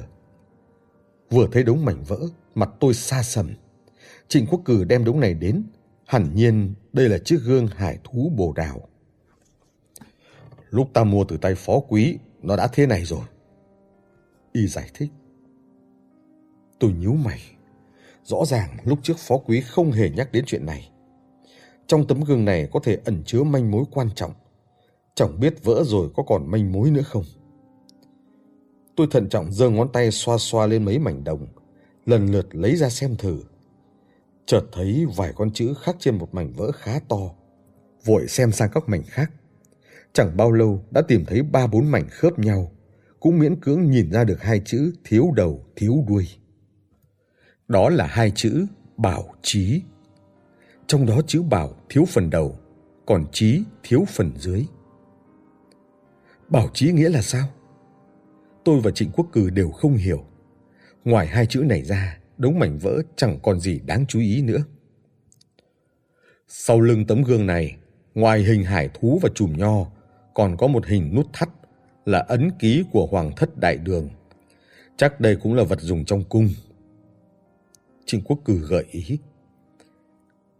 Vừa thấy đống mảnh vỡ, mặt tôi xa sầm. Trịnh Quốc Cử đem đống này đến, hẳn nhiên đây là chiếc gương hải thú bồ đào. Lúc ta mua từ tay phó quý, nó đã thế này rồi. Y giải thích. Tôi nhíu mày. Rõ ràng lúc trước phó quý không hề nhắc đến chuyện này. Trong tấm gương này có thể ẩn chứa manh mối quan trọng. Chẳng biết vỡ rồi có còn manh mối nữa không. Tôi thận trọng giơ ngón tay xoa xoa lên mấy mảnh đồng, lần lượt lấy ra xem thử. Chợt thấy vài con chữ khắc trên một mảnh vỡ khá to, vội xem sang các mảnh khác. Chẳng bao lâu đã tìm thấy ba bốn mảnh khớp nhau, cũng miễn cưỡng nhìn ra được hai chữ thiếu đầu thiếu đuôi. Đó là hai chữ bảo trí. Trong đó chữ bảo thiếu phần đầu, còn trí thiếu phần dưới. Bảo trí nghĩa là sao? Tôi và Trịnh Quốc Cử đều không hiểu. Ngoài hai chữ này ra, đống mảnh vỡ chẳng còn gì đáng chú ý nữa. Sau lưng tấm gương này, ngoài hình hải thú và chùm nho, còn có một hình nút thắt là ấn ký của Hoàng thất Đại Đường. Chắc đây cũng là vật dùng trong cung. Trịnh Quốc Cử gợi ý.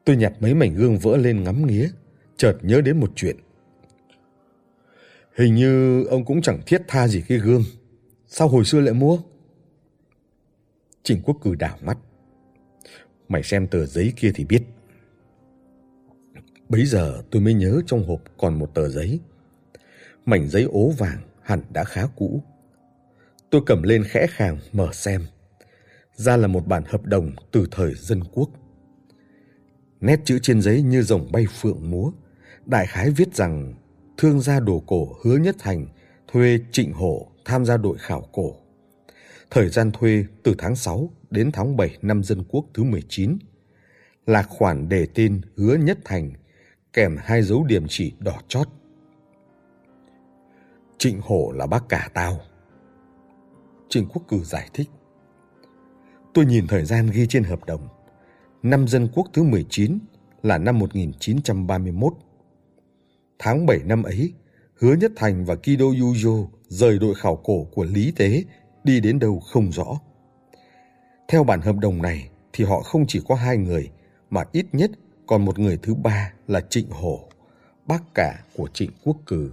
Tôi nhặt mấy mảnh gương vỡ lên ngắm nghía, chợt nhớ đến một chuyện. Hình như ông cũng chẳng thiết tha gì cái gương. Sao hồi xưa lại mua? Trịnh Quốc Cử đảo mắt. Mày xem tờ giấy kia thì biết. Bấy giờ tôi mới nhớ trong hộp còn một tờ giấy. Mảnh giấy ố vàng hẳn đã khá cũ. Tôi cầm lên khẽ khàng mở xem. Ra là một bản hợp đồng từ thời dân quốc. Nét chữ trên giấy như rồng bay phượng múa. Đại khái viết rằng thương gia đồ cổ hứa nhất thành thuê trịnh hổ tham gia đội khảo cổ. Thời gian thuê từ tháng 6 đến tháng 7 năm dân quốc thứ 19. Là khoản đề tên hứa nhất thành kèm hai dấu điểm chỉ đỏ chót. Trịnh hổ là bác cả tao. Trịnh Quốc Cử giải thích. Tôi nhìn thời gian ghi trên hợp đồng. Năm dân quốc thứ 19 là năm 1931. Tháng 7 năm ấy, Hứa Nhất Thành và Kido Yujo rời đội khảo cổ của Lý Tế đi đến đâu không rõ. Theo bản hợp đồng này thì họ không chỉ có hai người mà ít nhất còn một người thứ ba là Trịnh Hổ, bác cả của Trịnh Quốc Cử.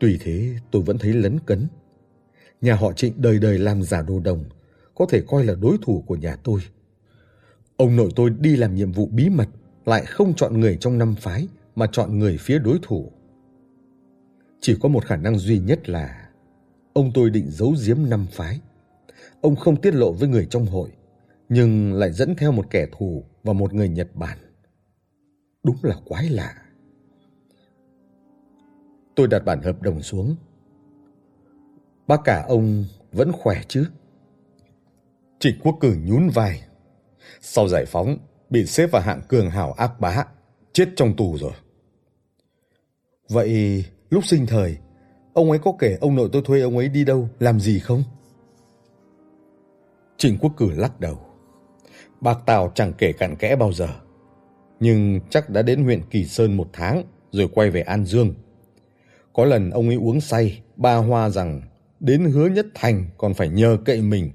Tuy thế tôi vẫn thấy lấn cấn. Nhà họ Trịnh đời đời làm giả đồ đồng, có thể coi là đối thủ của nhà tôi. Ông nội tôi đi làm nhiệm vụ bí mật, lại không chọn người trong năm phái mà chọn người phía đối thủ. Chỉ có một khả năng duy nhất là ông tôi định giấu giếm năm phái. Ông không tiết lộ với người trong hội, nhưng lại dẫn theo một kẻ thù và một người Nhật Bản. Đúng là quái lạ. Tôi đặt bản hợp đồng xuống. Bác cả ông vẫn khỏe chứ? Trịnh Quốc Cử nhún vai. Sau giải phóng, bị xếp vào hạng cường hảo ác bá, chết trong tù rồi. Vậy lúc sinh thời, ông ấy có kể ông nội tôi thuê ông ấy đi đâu, làm gì không? Trịnh Quốc Cử lắc đầu. Bác Tào chẳng kể cặn kẽ bao giờ. Nhưng chắc đã đến huyện Kỳ Sơn một tháng rồi quay về An Dương. Có lần ông ấy uống say, ba hoa rằng đến hứa nhất thành còn phải nhờ cậy mình.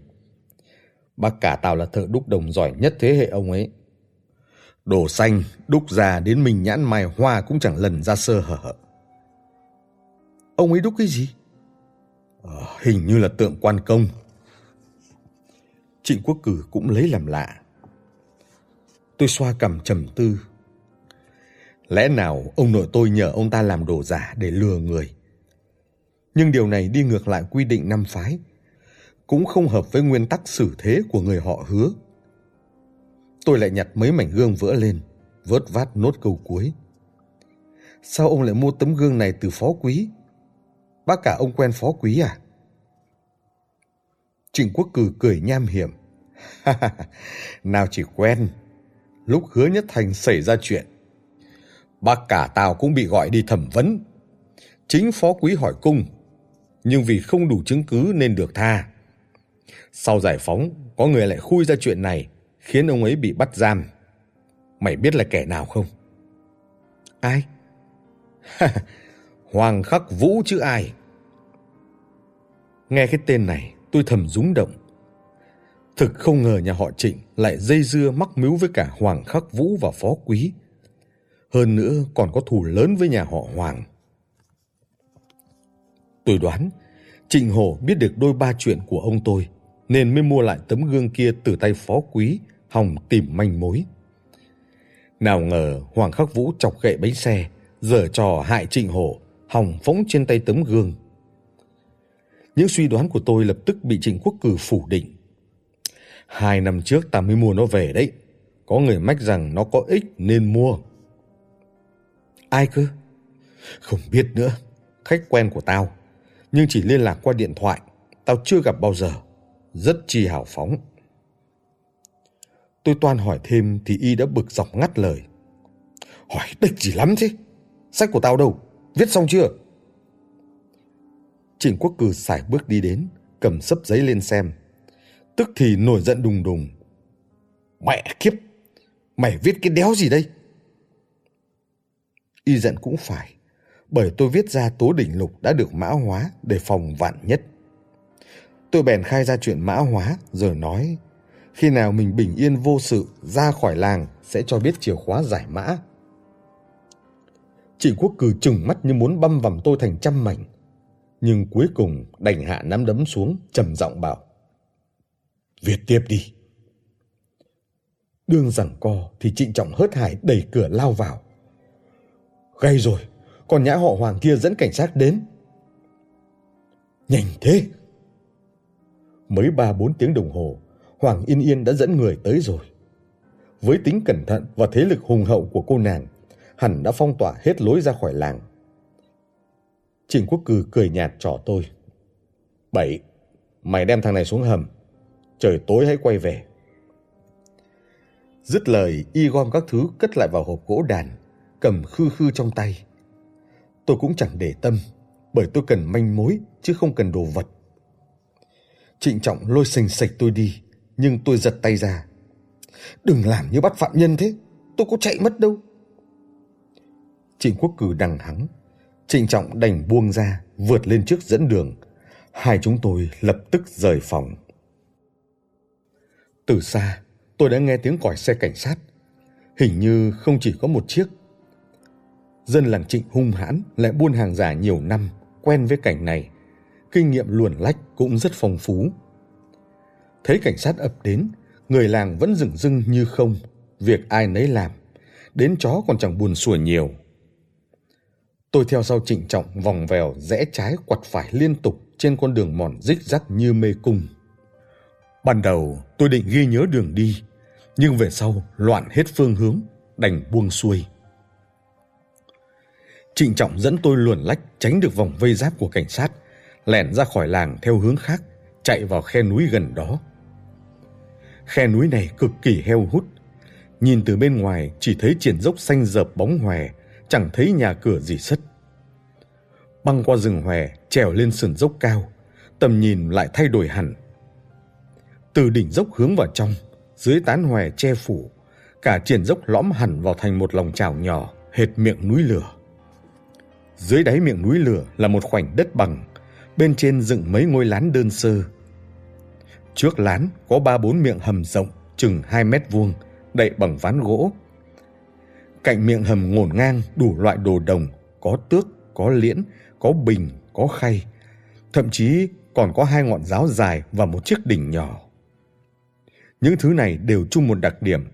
Bác cả Tào là thợ đúc đồng giỏi nhất thế hệ ông ấy. Đồ xanh, đúc ra đến mình nhãn mài hoa cũng chẳng lần ra sơ hở. Ông ấy đúc cái gì? Ờ, hình như là tượng quan công. Trịnh Quốc Cử cũng lấy làm lạ. Tôi xoa cầm trầm tư. Lẽ nào ông nội tôi nhờ ông ta làm đồ giả để lừa người? Nhưng điều này đi ngược lại quy định năm phái, cũng không hợp với nguyên tắc xử thế của người họ hứa. Tôi lại nhặt mấy mảnh gương vỡ lên, vớt vát nốt câu cuối. Sao ông lại mua tấm gương này từ phó quý? Bác cả ông quen phó quý à? Trịnh Quốc Cử cười nham hiểm. Nào chỉ quen, lúc hứa nhất thành xảy ra chuyện. Bác cả tao cũng bị gọi đi thẩm vấn. Chính phó quý hỏi cung, nhưng vì không đủ chứng cứ nên được tha. Sau giải phóng, có người lại khui ra chuyện này, khiến ông ấy bị bắt giam. Mày biết là kẻ nào không? Ai? Hoàng Khắc Vũ chứ ai? Nghe cái tên này, tôi thầm rúng động. Thực không ngờ nhà họ Trịnh lại dây dưa mắc mưu với cả Hoàng Khắc Vũ và Phó Quý. Hơn nữa còn có thù lớn với nhà họ Hoàng. Tôi đoán Trịnh Hổ biết được đôi ba chuyện của ông tôi nên mới mua lại tấm gương kia từ tay Phó Quý hòng tìm manh mối. Nào ngờ Hoàng Khắc Vũ chọc gậy bánh xe, giở trò hại Trịnh Hổ, hòng phóng trên tay tấm gương. Những suy đoán của tôi lập tức bị Trịnh Quốc Cử phủ định. Hai năm trước ta mới mua nó về đấy. Có người mách rằng nó có ích nên mua. Ai cơ? Không biết nữa. Khách quen của tao. Nhưng chỉ liên lạc qua điện thoại. Tao chưa gặp bao giờ. Rất chi hào phóng. Tôi toan hỏi thêm thì y đã bực dọc ngắt lời. Hỏi địch gì lắm thế? Sách của tao đâu? Viết xong chưa? Trịnh Quốc Cử sải bước đi đến, cầm sấp giấy lên xem. Tức thì nổi giận đùng đùng. Mẹ kiếp! Mày viết cái đéo gì đây? Y giận cũng phải, bởi tôi viết ra tố đỉnh lục đã được mã hóa để phòng vạn nhất. Tôi bèn khai ra chuyện mã hóa rồi nói khi nào mình bình yên vô sự ra khỏi làng sẽ cho biết chìa khóa giải mã. Chị Quốc cử chừng mắt như muốn băm vằm tôi thành trăm mảnh. Nhưng cuối cùng đành hạ nắm đấm xuống trầm giọng bảo. Viết tiếp đi. Đương rằng co thì trịnh trọng hớt hải đẩy cửa lao vào. Gây rồi, còn nhã họ hoàng kia dẫn cảnh sát đến. Nhanh thế! Mới ba bốn tiếng đồng hồ, Hoàng Yên Yên đã dẫn người tới rồi. Với tính cẩn thận và thế lực hùng hậu của cô nàng, hẳn đã phong tỏa hết lối ra khỏi làng. Trịnh Quốc Cừ cười nhạt trỏ tôi. Bảy, mày đem thằng này xuống hầm. Trời tối hãy quay về. Dứt lời, y gom các thứ cất lại vào hộp gỗ đàn, cầm khư khư trong tay. Tôi cũng chẳng để tâm, bởi tôi cần manh mối chứ không cần đồ vật. Trịnh Trọng lôi sình sạch tôi đi, nhưng tôi giật tay ra. Đừng làm như bắt phạm nhân thế, tôi có chạy mất đâu. Trịnh Quốc Cử đằng hắng, Trịnh Trọng đành buông ra, vượt lên trước dẫn đường. Hai chúng tôi lập tức rời phòng. Từ xa, tôi đã nghe tiếng còi xe cảnh sát. Hình như không chỉ có một chiếc. Dân làng Trịnh hung hãn lại buôn hàng giả nhiều năm, quen với cảnh này. Kinh nghiệm luồn lách cũng rất phong phú. Thấy cảnh sát ập đến, người làng vẫn dừng dưng như không, việc ai nấy làm. Đến chó còn chẳng buồn sủa nhiều. Tôi theo sau trịnh trọng vòng vèo rẽ trái quặt phải liên tục trên con đường mòn rích rắc như mê cung. Ban đầu tôi định ghi nhớ đường đi, nhưng về sau loạn hết phương hướng, đành buông xuôi. Trịnh Trọng dẫn tôi luồn lách tránh được vòng vây giáp của cảnh sát, lẻn ra khỏi làng theo hướng khác, chạy vào khe núi gần đó. Khe núi này cực kỳ heo hút. Nhìn từ bên ngoài chỉ thấy triển dốc xanh dợp bóng hòe, chẳng thấy nhà cửa gì sất. Băng qua rừng hòe, trèo lên sườn dốc cao, tầm nhìn lại thay đổi hẳn. Từ đỉnh dốc hướng vào trong, dưới tán hòe che phủ, cả triển dốc lõm hẳn vào thành một lòng trào nhỏ, hệt miệng núi lửa. Dưới đáy miệng núi lửa là một khoảnh đất bằng, bên trên dựng mấy ngôi lán đơn sơ. Trước lán có ba bốn miệng hầm rộng, chừng hai mét vuông, đậy bằng ván gỗ. Cạnh miệng hầm ngổn ngang đủ loại đồ đồng, có tước, có liễn, có bình, có khay. Thậm chí còn có hai ngọn giáo dài và một chiếc đỉnh nhỏ. Những thứ này đều chung một đặc điểm.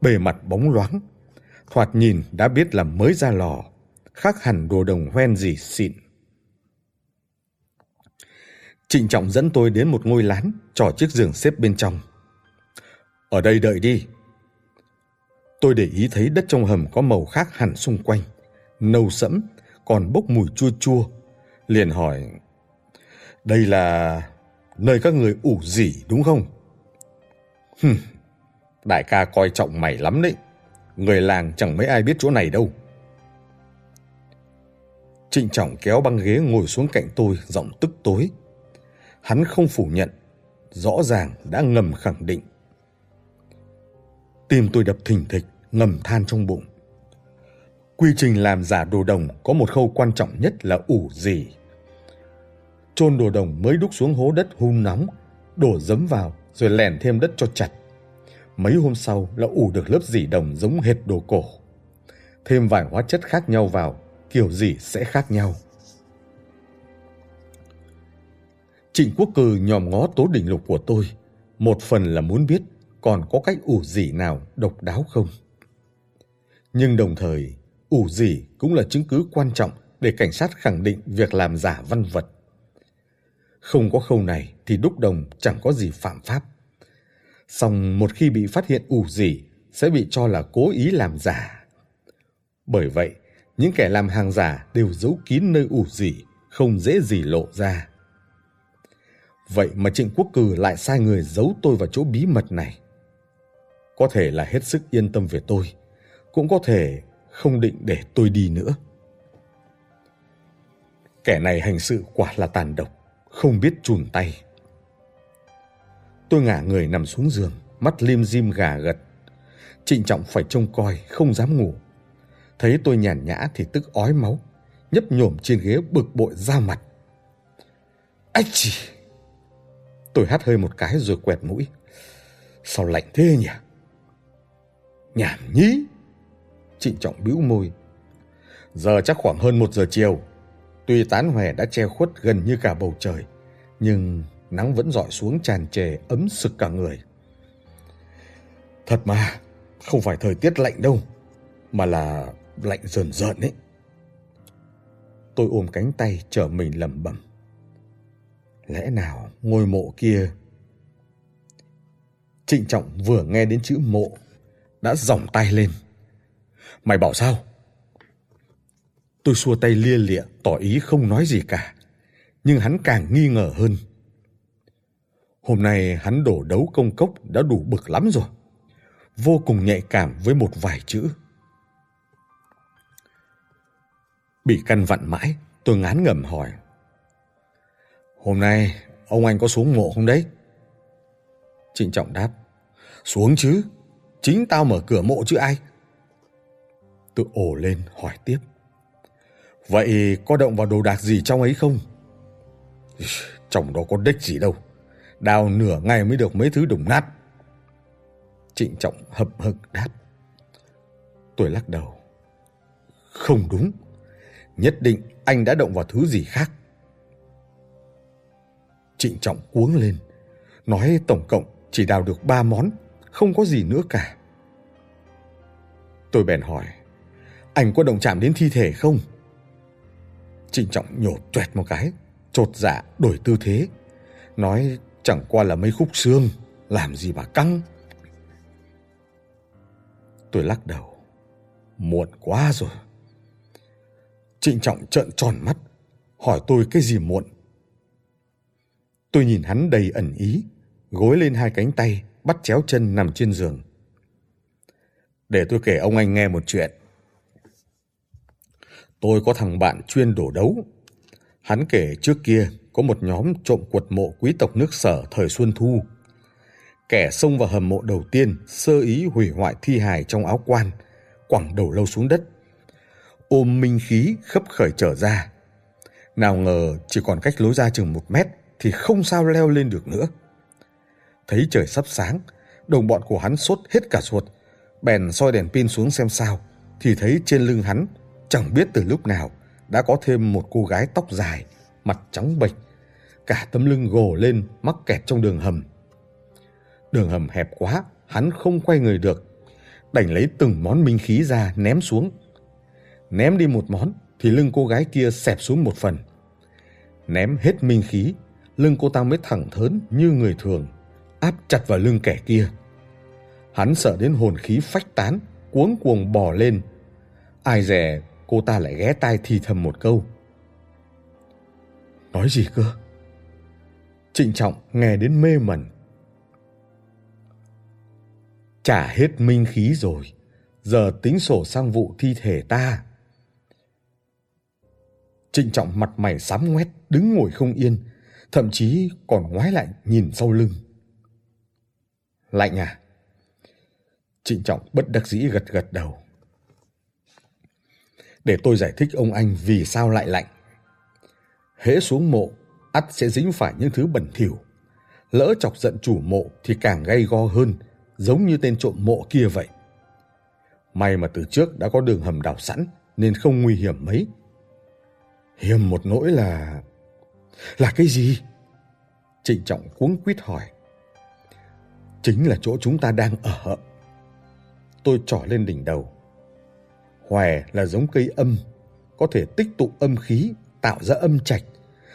Bề mặt bóng loáng, thoạt nhìn đã biết là mới ra lò, khác hẳn đồ đồng hoen gì xịn. Trịnh Trọng dẫn tôi đến một ngôi lán, trò chiếc giường xếp bên trong. Ở đây đợi đi. Tôi để ý thấy đất trong hầm có màu khác hẳn xung quanh, nâu sẫm, còn bốc mùi chua chua. Liền hỏi, đây là nơi các người ủ rỉ đúng không? Hừm, đại ca coi trọng mày lắm đấy. Người làng chẳng mấy ai biết chỗ này đâu. Trịnh Trọng kéo băng ghế ngồi xuống cạnh tôi, giọng tức tối. Hắn không phủ nhận, rõ ràng đã ngầm khẳng định. Tim tôi đập thình thịch, ngầm than trong bụng. Quy trình làm giả đồ đồng có một khâu quan trọng nhất là ủ gì. Chôn đồ đồng mới đúc xuống hố đất hun nóng, đổ giấm vào rồi lèn thêm đất cho chặt. Mấy hôm sau là ủ được lớp dỉ đồng giống hệt đồ cổ. Thêm vài hóa chất khác nhau vào, kiểu gì sẽ khác nhau. Trịnh Quốc Cừ nhòm ngó tố đỉnh lục của tôi, một phần là muốn biết còn có cách ủ dỉ nào độc đáo không. Nhưng đồng thời, ủ dỉ cũng là chứng cứ quan trọng để cảnh sát khẳng định việc làm giả văn vật. Không có khâu này thì đúc đồng chẳng có gì phạm pháp. Song một khi bị phát hiện ủ dỉ sẽ bị cho là cố ý làm giả. Bởi vậy, những kẻ làm hàng giả đều giấu kín nơi ủ dỉ, không dễ gì lộ ra. Vậy mà Trịnh Quốc Cử lại sai người giấu tôi vào chỗ bí mật này. Có thể là hết sức yên tâm về tôi, cũng có thể không định để tôi đi nữa. Kẻ này hành sự quả là tàn độc, không biết chùn tay. Tôi ngả người nằm xuống giường, mắt lim dim gà gật. Trịnh trọng phải trông coi, không dám ngủ. Thấy tôi nhàn nhã thì tức ói máu, nhấp nhổm trên ghế bực bội ra mặt. Ách chỉ! Tôi hắt hơi một cái rồi quẹt mũi. Sao lạnh thế nhỉ? Nhảm nhí! Trịnh trọng bĩu môi. Giờ chắc khoảng hơn một giờ chiều. Tuy tán hòe đã che khuất gần như cả bầu trời, nhưng nắng vẫn dọi xuống tràn trề ấm sực cả người. Thật mà, không phải thời tiết lạnh đâu, mà là lạnh rờn rợn ấy. Tôi ôm cánh tay trở mình lẩm bẩm. Lẽ nào ngôi mộ kia... Trịnh Trọng vừa nghe đến chữ mộ, đã giỏng tay lên. Mày bảo sao? Tôi xua tay lia lịa, tỏ ý không nói gì cả. Nhưng hắn càng nghi ngờ hơn. Hôm nay hắn đổ đấu công cốc đã đủ bực lắm rồi. Vô cùng nhạy cảm với một vài chữ. Bị căn vặn mãi, tôi ngán ngẩm hỏi. Hôm nay ông anh có xuống mộ không đấy? Trịnh Trọng đáp, xuống chứ, chính tao mở cửa mộ chứ ai. Tôi ổ lên hỏi tiếp. Vậy có động vào đồ đạc gì trong ấy không? Trong đó có đếch gì đâu. Đào nửa ngày mới được mấy thứ đồng nát. Trịnh Trọng hậm hực đáp. Tôi lắc đầu. Không đúng. Nhất định anh đã động vào thứ gì khác. Trịnh Trọng cuống lên. Nói tổng cộng chỉ đào được ba món, không có gì nữa cả. Tôi bèn hỏi. Anh có động chạm đến thi thể không? Trịnh Trọng nhổ toẹt một cái, trột dạ đổi tư thế. Nói chẳng qua là mấy khúc xương, làm gì mà căng. Tôi lắc đầu. Muộn quá rồi. Trịnh Trọng trợn tròn mắt, hỏi tôi cái gì muộn. Tôi nhìn hắn đầy ẩn ý, gối lên hai cánh tay, bắt chéo chân nằm trên giường. Để tôi kể ông anh nghe một chuyện. Tôi có thằng bạn chuyên đổ đấu. Hắn kể trước kia có một nhóm trộm quật mộ quý tộc nước sở thời Xuân Thu. Kẻ xông vào hầm mộ đầu tiên sơ ý hủy hoại thi hài trong áo quan, quẳng đầu lâu xuống đất. Ôm minh khí khấp khởi trở ra. Nào ngờ chỉ còn cách lối ra chừng một mét thì không sao leo lên được nữa. Thấy trời sắp sáng, đồng bọn của hắn sốt hết cả ruột, bèn soi đèn pin xuống xem sao, thì thấy trên lưng hắn chẳng biết từ lúc nào đã có thêm một cô gái tóc dài, mặt trắng bệch, cả tấm lưng gồ lên mắc kẹt trong đường hầm. Đường hầm hẹp quá, hắn không quay người được, đành lấy từng món minh khí ra ném xuống. Ném đi một món thì lưng cô gái kia xẹp xuống một phần. Ném hết minh khí, lưng cô ta mới thẳng thớn như người thường, áp chặt vào lưng kẻ kia. Hắn sợ đến hồn khí phách tán, cuống cuồng bò lên. Ai dè cô ta lại ghé tai thì thầm một câu. Nói gì cơ? Trịnh Trọng nghe đến mê mẩn. Trả hết minh khí rồi, giờ tính sổ sang vụ thi thể ta. Trịnh Trọng mặt mày sám ngoét, đứng ngồi không yên, thậm chí còn ngoái lại nhìn sau lưng. Lạnh à? Trịnh Trọng bất đắc dĩ gật gật đầu. Để tôi giải thích ông anh vì sao lại lạnh. Hễ xuống mộ, ắt sẽ dính phải những thứ bẩn thỉu. Lỡ chọc giận chủ mộ thì càng gay go hơn, giống như tên trộm mộ kia vậy. May mà từ trước đã có đường hầm đào sẵn nên không nguy hiểm mấy. Hiểm một nỗi là... Là cái gì? Trịnh Trọng cuống quýt hỏi. Chính là chỗ chúng ta đang ở. Tôi trỏ lên đỉnh đầu. Hòe là giống cây âm, có thể tích tụ âm khí, tạo ra âm trạch.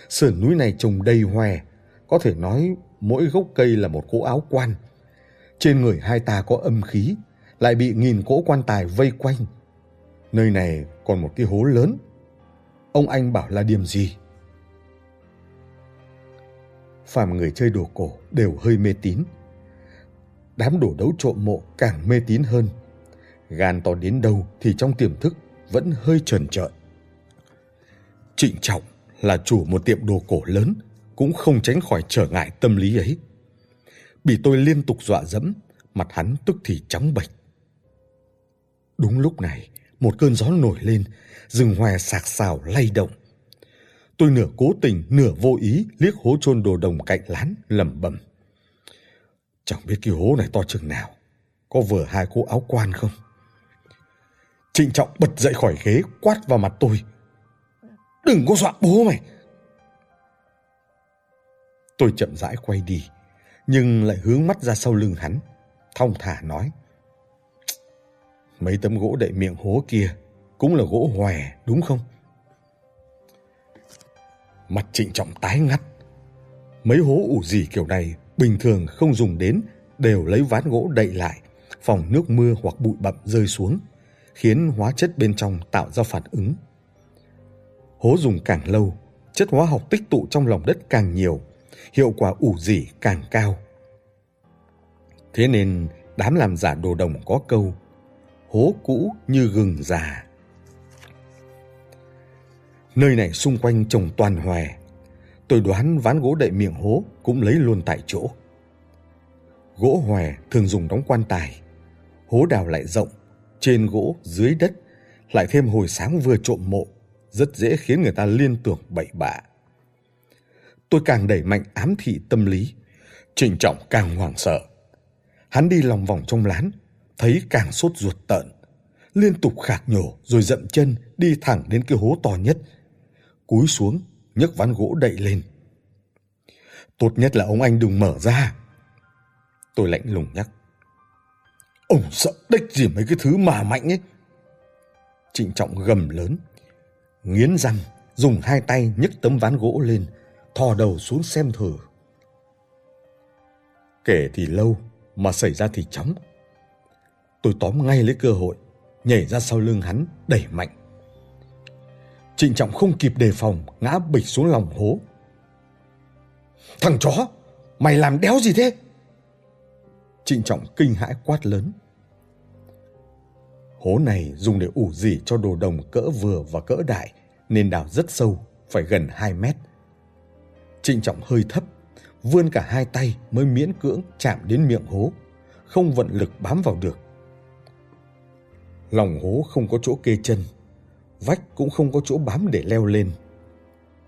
Sườn núi này trồng đầy hòe, có thể nói mỗi gốc cây là một cỗ áo quan. Trên người hai ta có âm khí, lại bị nghìn cỗ quan tài vây quanh. Nơi này còn một cái hố lớn. Ông anh bảo là điểm gì? Phàm người chơi đồ cổ đều hơi mê tín. Đám đổ đấu trộm mộ càng mê tín hơn – gan to đến đâu thì trong tiềm thức vẫn hơi trần trợn. Trịnh Trọng là chủ một tiệm đồ cổ lớn, cũng không tránh khỏi trở ngại tâm lý ấy. Bị tôi liên tục dọa dẫm, mặt hắn tức thì trắng bệch. Đúng lúc này, một cơn gió nổi lên, rừng hòe sạc sào lay động. Tôi nửa cố tình, nửa vô ý liếc hố chôn đồ đồng cạnh lán lẩm bẩm. Chẳng biết cái hố này to chừng nào, có vừa hai cô áo quan không? Trịnh Trọng bật dậy khỏi ghế quát vào mặt tôi. Đừng có dọa bố mày. Tôi chậm rãi quay đi, nhưng lại hướng mắt ra sau lưng hắn, thong thả nói. Mấy tấm gỗ đậy miệng hố kia cũng là gỗ hòe, đúng không? Mặt trịnh trọng tái ngắt. Mấy hố ủ gì kiểu này bình thường không dùng đến đều lấy ván gỗ đậy lại, phòng nước mưa hoặc bụi bặm rơi xuống khiến hóa chất bên trong tạo ra phản ứng. Hố dùng càng lâu, chất hóa học tích tụ trong lòng đất càng nhiều, hiệu quả ủ dỉ càng cao. Thế nên đám làm giả đồ đồng có câu hố cũ như gừng già. Nơi này xung quanh trồng toàn hòe. Tôi đoán ván gỗ đậy miệng hố cũng lấy luôn tại chỗ. Gỗ hòe thường dùng đóng quan tài. Hố đào lại rộng, trên gỗ, dưới đất, lại thêm hồi sáng vừa trộm mộ, rất dễ khiến người ta liên tưởng bậy bạ. Tôi càng đẩy mạnh ám thị tâm lý, Trình Trọng càng hoảng sợ. Hắn đi lòng vòng trong lán, thấy càng sốt ruột tợn. Liên tục khạc nhổ rồi dậm chân đi thẳng đến cái hố to nhất. Cúi xuống, nhấc ván gỗ đậy lên. Tốt nhất là ông anh đừng mở ra. Tôi lạnh lùng nhắc. Ông sợ đếch gì mấy cái thứ mà mạnh ấy. Trịnh Trọng gầm lớn. Nghiến răng, dùng hai tay nhấc tấm ván gỗ lên, thò đầu xuống xem thử. Kể thì lâu, mà xảy ra thì chóng. Tôi tóm ngay lấy cơ hội, nhảy ra sau lưng hắn, đẩy mạnh. Trịnh Trọng không kịp đề phòng, ngã bịch xuống lòng hố. Thằng chó, mày làm đéo gì thế? Trịnh Trọng kinh hãi quát lớn. Hố này dùng để ủ dỉ cho đồ đồng cỡ vừa và cỡ đại, nên đào rất sâu, phải gần 2 mét. Trịnh Trọng hơi thấp, vươn cả hai tay mới miễn cưỡng chạm đến miệng hố, không vận lực bám vào được. Lòng hố không có chỗ kê chân, vách cũng không có chỗ bám để leo lên.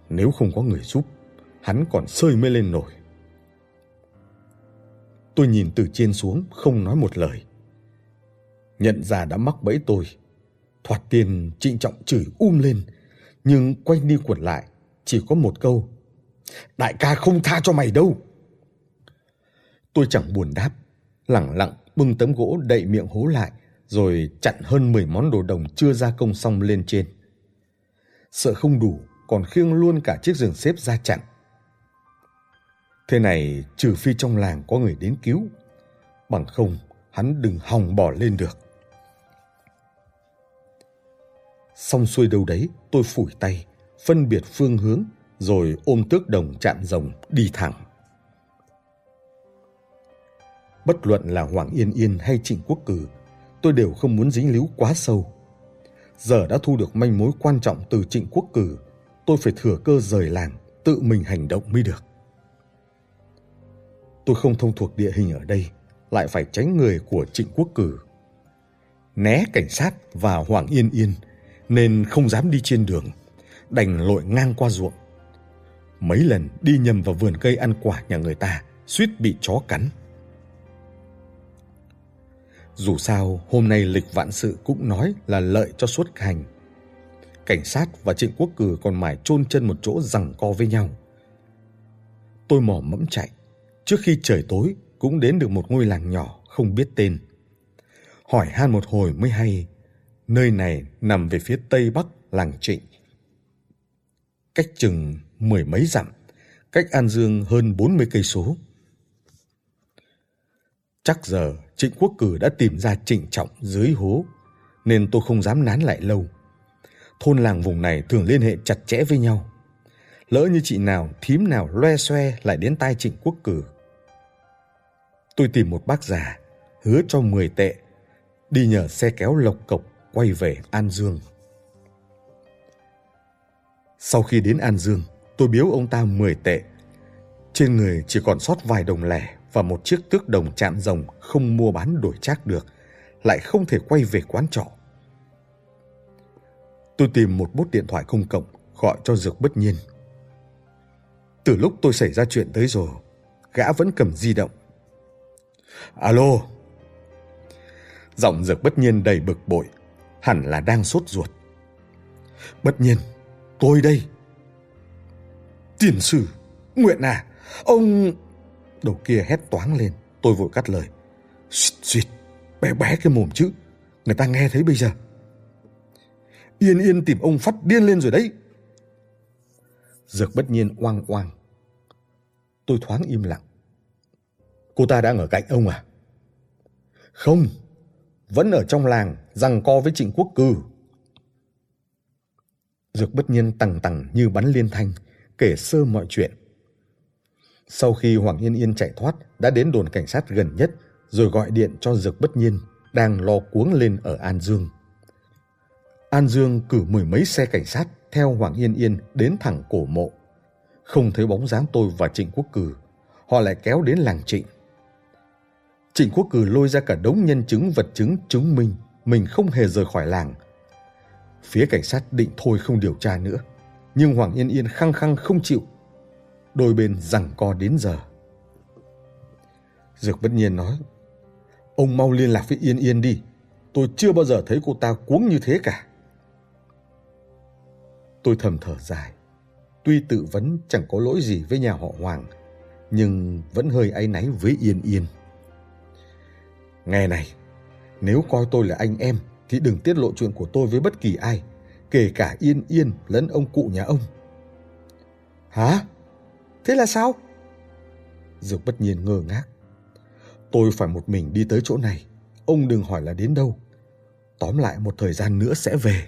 Nếu không có người giúp, hắn còn sơi mới lên nổi. Tôi nhìn từ trên xuống không nói một lời. Nhận ra đã mắc bẫy tôi. Thoạt tiền trịnh trọng chửi um lên, nhưng quay đi quẩn lại, chỉ có một câu. Đại ca không tha cho mày đâu. Tôi chẳng buồn đáp, lẳng lặng bưng tấm gỗ đậy miệng hố lại, rồi chặn hơn 10 món đồ đồng chưa gia công xong lên trên. Sợ không đủ, còn khiêng luôn cả chiếc giường xếp ra chặn. Thế này trừ phi trong làng có người đến cứu, bằng không hắn đừng hòng bỏ lên được. Xong xuôi đâu đấy, tôi phủi tay, phân biệt phương hướng, rồi ôm tước đồng chạm rồng đi thẳng. Bất luận là Hoàng Yên Yên hay Trịnh Quốc Cử, tôi đều không muốn dính líu quá sâu. Giờ đã thu được manh mối quan trọng từ Trịnh Quốc Cử, tôi phải thừa cơ rời làng, tự mình hành động mới được. Tôi không thông thuộc địa hình ở đây, lại phải tránh người của Trịnh Quốc Cử. Né cảnh sát và Hoàng Yên Yên, nên không dám đi trên đường, đành lội ngang qua ruộng. Mấy lần đi nhầm vào vườn cây ăn quả nhà người ta, suýt bị chó cắn. Dù sao, hôm nay lịch vạn sự cũng nói là lợi cho xuất hành. Cảnh sát và Trịnh Quốc Cử còn mải chôn chân một chỗ rằng co với nhau. Tôi mò mẫm chạy, trước khi trời tối cũng đến được một ngôi làng nhỏ không biết tên. Hỏi han một hồi mới hay, nơi này nằm về phía tây bắc làng Trịnh. Cách chừng mười mấy dặm, cách An Dương hơn 40 cây số. Chắc giờ Trịnh Quốc Cử đã tìm ra Trịnh Trọng dưới hố, nên tôi không dám nán lại lâu. Thôn làng vùng này thường liên hệ chặt chẽ với nhau. Lỡ như chị nào, thím nào loe xoe lại đến tai Trịnh Quốc Cử. Tôi tìm một bác già, hứa cho 10 tệ, đi nhờ xe kéo lộc cộc quay về An Dương. Sau khi đến An Dương, tôi biếu ông ta 10 tệ. Trên người chỉ còn sót vài đồng lẻ và một chiếc tước đồng chạm rồng không mua bán đổi trác được, lại không thể quay về quán trọ. Tôi tìm một bút điện thoại công cộng gọi cho Dược bất nhiên. Từ lúc tôi xảy ra chuyện tới rồi, gã vẫn cầm di động. Alo. Giọng Dược bất nhiên đầy bực bội, hẳn là đang sốt ruột. Bất nhiên, tôi đây. Tiền sử, Nguyện à, ông... Đầu kia hét toáng lên, tôi vội cắt lời. Xịt xịt, bé bé cái mồm chứ, người ta nghe thấy bây giờ. Yên yên tìm ông phát điên lên rồi đấy. Dược bất nhiên oang oang. Tôi thoáng im lặng. Cô ta đang ở cạnh ông à? Không, vẫn ở trong làng, rằng co với trịnh quốc cư. Dược bất nhiên tằng tằng như bắn liên thanh, kể sơ mọi chuyện. Sau khi Hoàng Yên Yên chạy thoát, đã đến đồn cảnh sát gần nhất, rồi gọi điện cho Dược Bất Nhiên, đang lo cuống lên ở An Dương. An Dương cử mười mấy xe cảnh sát theo Hoàng Yên Yên đến thẳng cổ mộ. Không thấy bóng dáng tôi và Trịnh Quốc Cử, họ lại kéo đến làng Trịnh. Trịnh Quốc Cử lôi ra cả đống nhân chứng vật chứng chứng minh mình không hề rời khỏi làng. Phía cảnh sát định thôi không điều tra nữa, nhưng Hoàng Yên Yên khăng khăng không chịu. Đôi bên rằng co đến giờ. Dược bất nhiên nói, ông mau liên lạc với Yên Yên đi, tôi chưa bao giờ thấy cô ta cuống như thế cả. Tôi thầm thở dài, tuy tự vấn chẳng có lỗi gì với nhà họ Hoàng, nhưng vẫn hơi áy náy với Yên Yên. Nghe này, nếu coi tôi là anh em thì đừng tiết lộ chuyện của tôi với bất kỳ ai, kể cả Yên Yên lẫn ông cụ nhà ông. Hả? Thế là sao? Dược bất nhiên ngơ ngác. Tôi phải một mình đi tới chỗ này, ông đừng hỏi là đến đâu. Tóm lại một thời gian nữa sẽ về.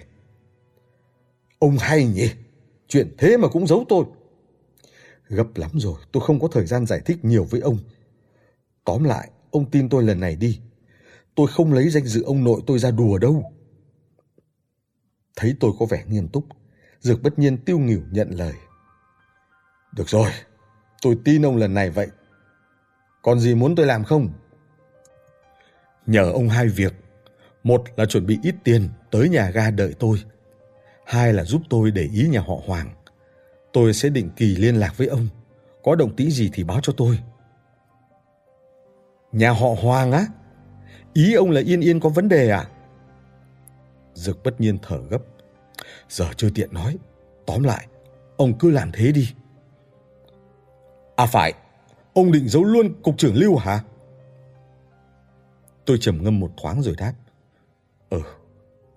Ông hay nhỉ? Chuyện thế mà cũng giấu tôi. Gấp lắm rồi, tôi không có thời gian giải thích nhiều với ông. Tóm lại, ông tin tôi lần này đi. Tôi không lấy danh dự ông nội tôi ra đùa đâu. Thấy tôi có vẻ nghiêm túc, Dược bất nhiên tiêu nghỉu nhận lời. Được rồi, tôi tin ông lần này vậy. Còn gì muốn tôi làm không? Nhờ ông hai việc. Một là chuẩn bị ít tiền tới nhà ga đợi tôi. Hai là giúp tôi để ý nhà họ Hoàng. Tôi sẽ định kỳ liên lạc với ông. Có động tĩnh gì thì báo cho tôi. Nhà họ Hoàng á? Ý ông là Yên Yên có vấn đề à? Dực bất nhiên thở gấp. Giờ chưa tiện nói. Tóm lại, ông cứ làm thế đi. À phải, ông định giấu luôn cục trưởng Lưu hả? Tôi trầm ngâm một thoáng rồi đáp. Ừ,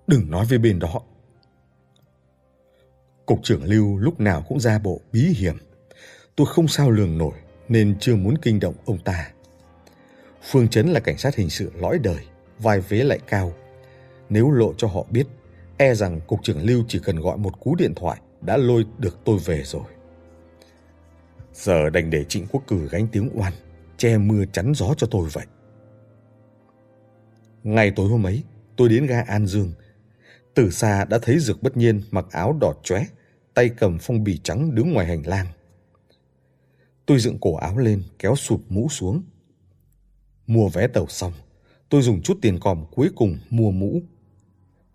đừng nói với bên đó. Cục trưởng Lưu lúc nào cũng ra bộ bí hiểm. Tôi không sao lường nổi nên chưa muốn kinh động ông ta. Phương Chấn là cảnh sát hình sự lõi đời, vai vế lại cao. Nếu lộ cho họ biết, e rằng cục trưởng Lưu chỉ cần gọi một cú điện thoại đã lôi được tôi về rồi. Giờ đành để Trịnh Quốc Cử gánh tiếng oan, che mưa chắn gió cho tôi vậy. Ngày tối hôm ấy, tôi đến ga An Dương. Từ xa đã thấy Dược bất nhiên mặc áo đỏ chóe, tay cầm phong bì trắng đứng ngoài hành lang. Tôi dựng cổ áo lên, kéo sụp mũ xuống. Mua vé tàu xong, tôi dùng chút tiền còm cuối cùng mua mũ.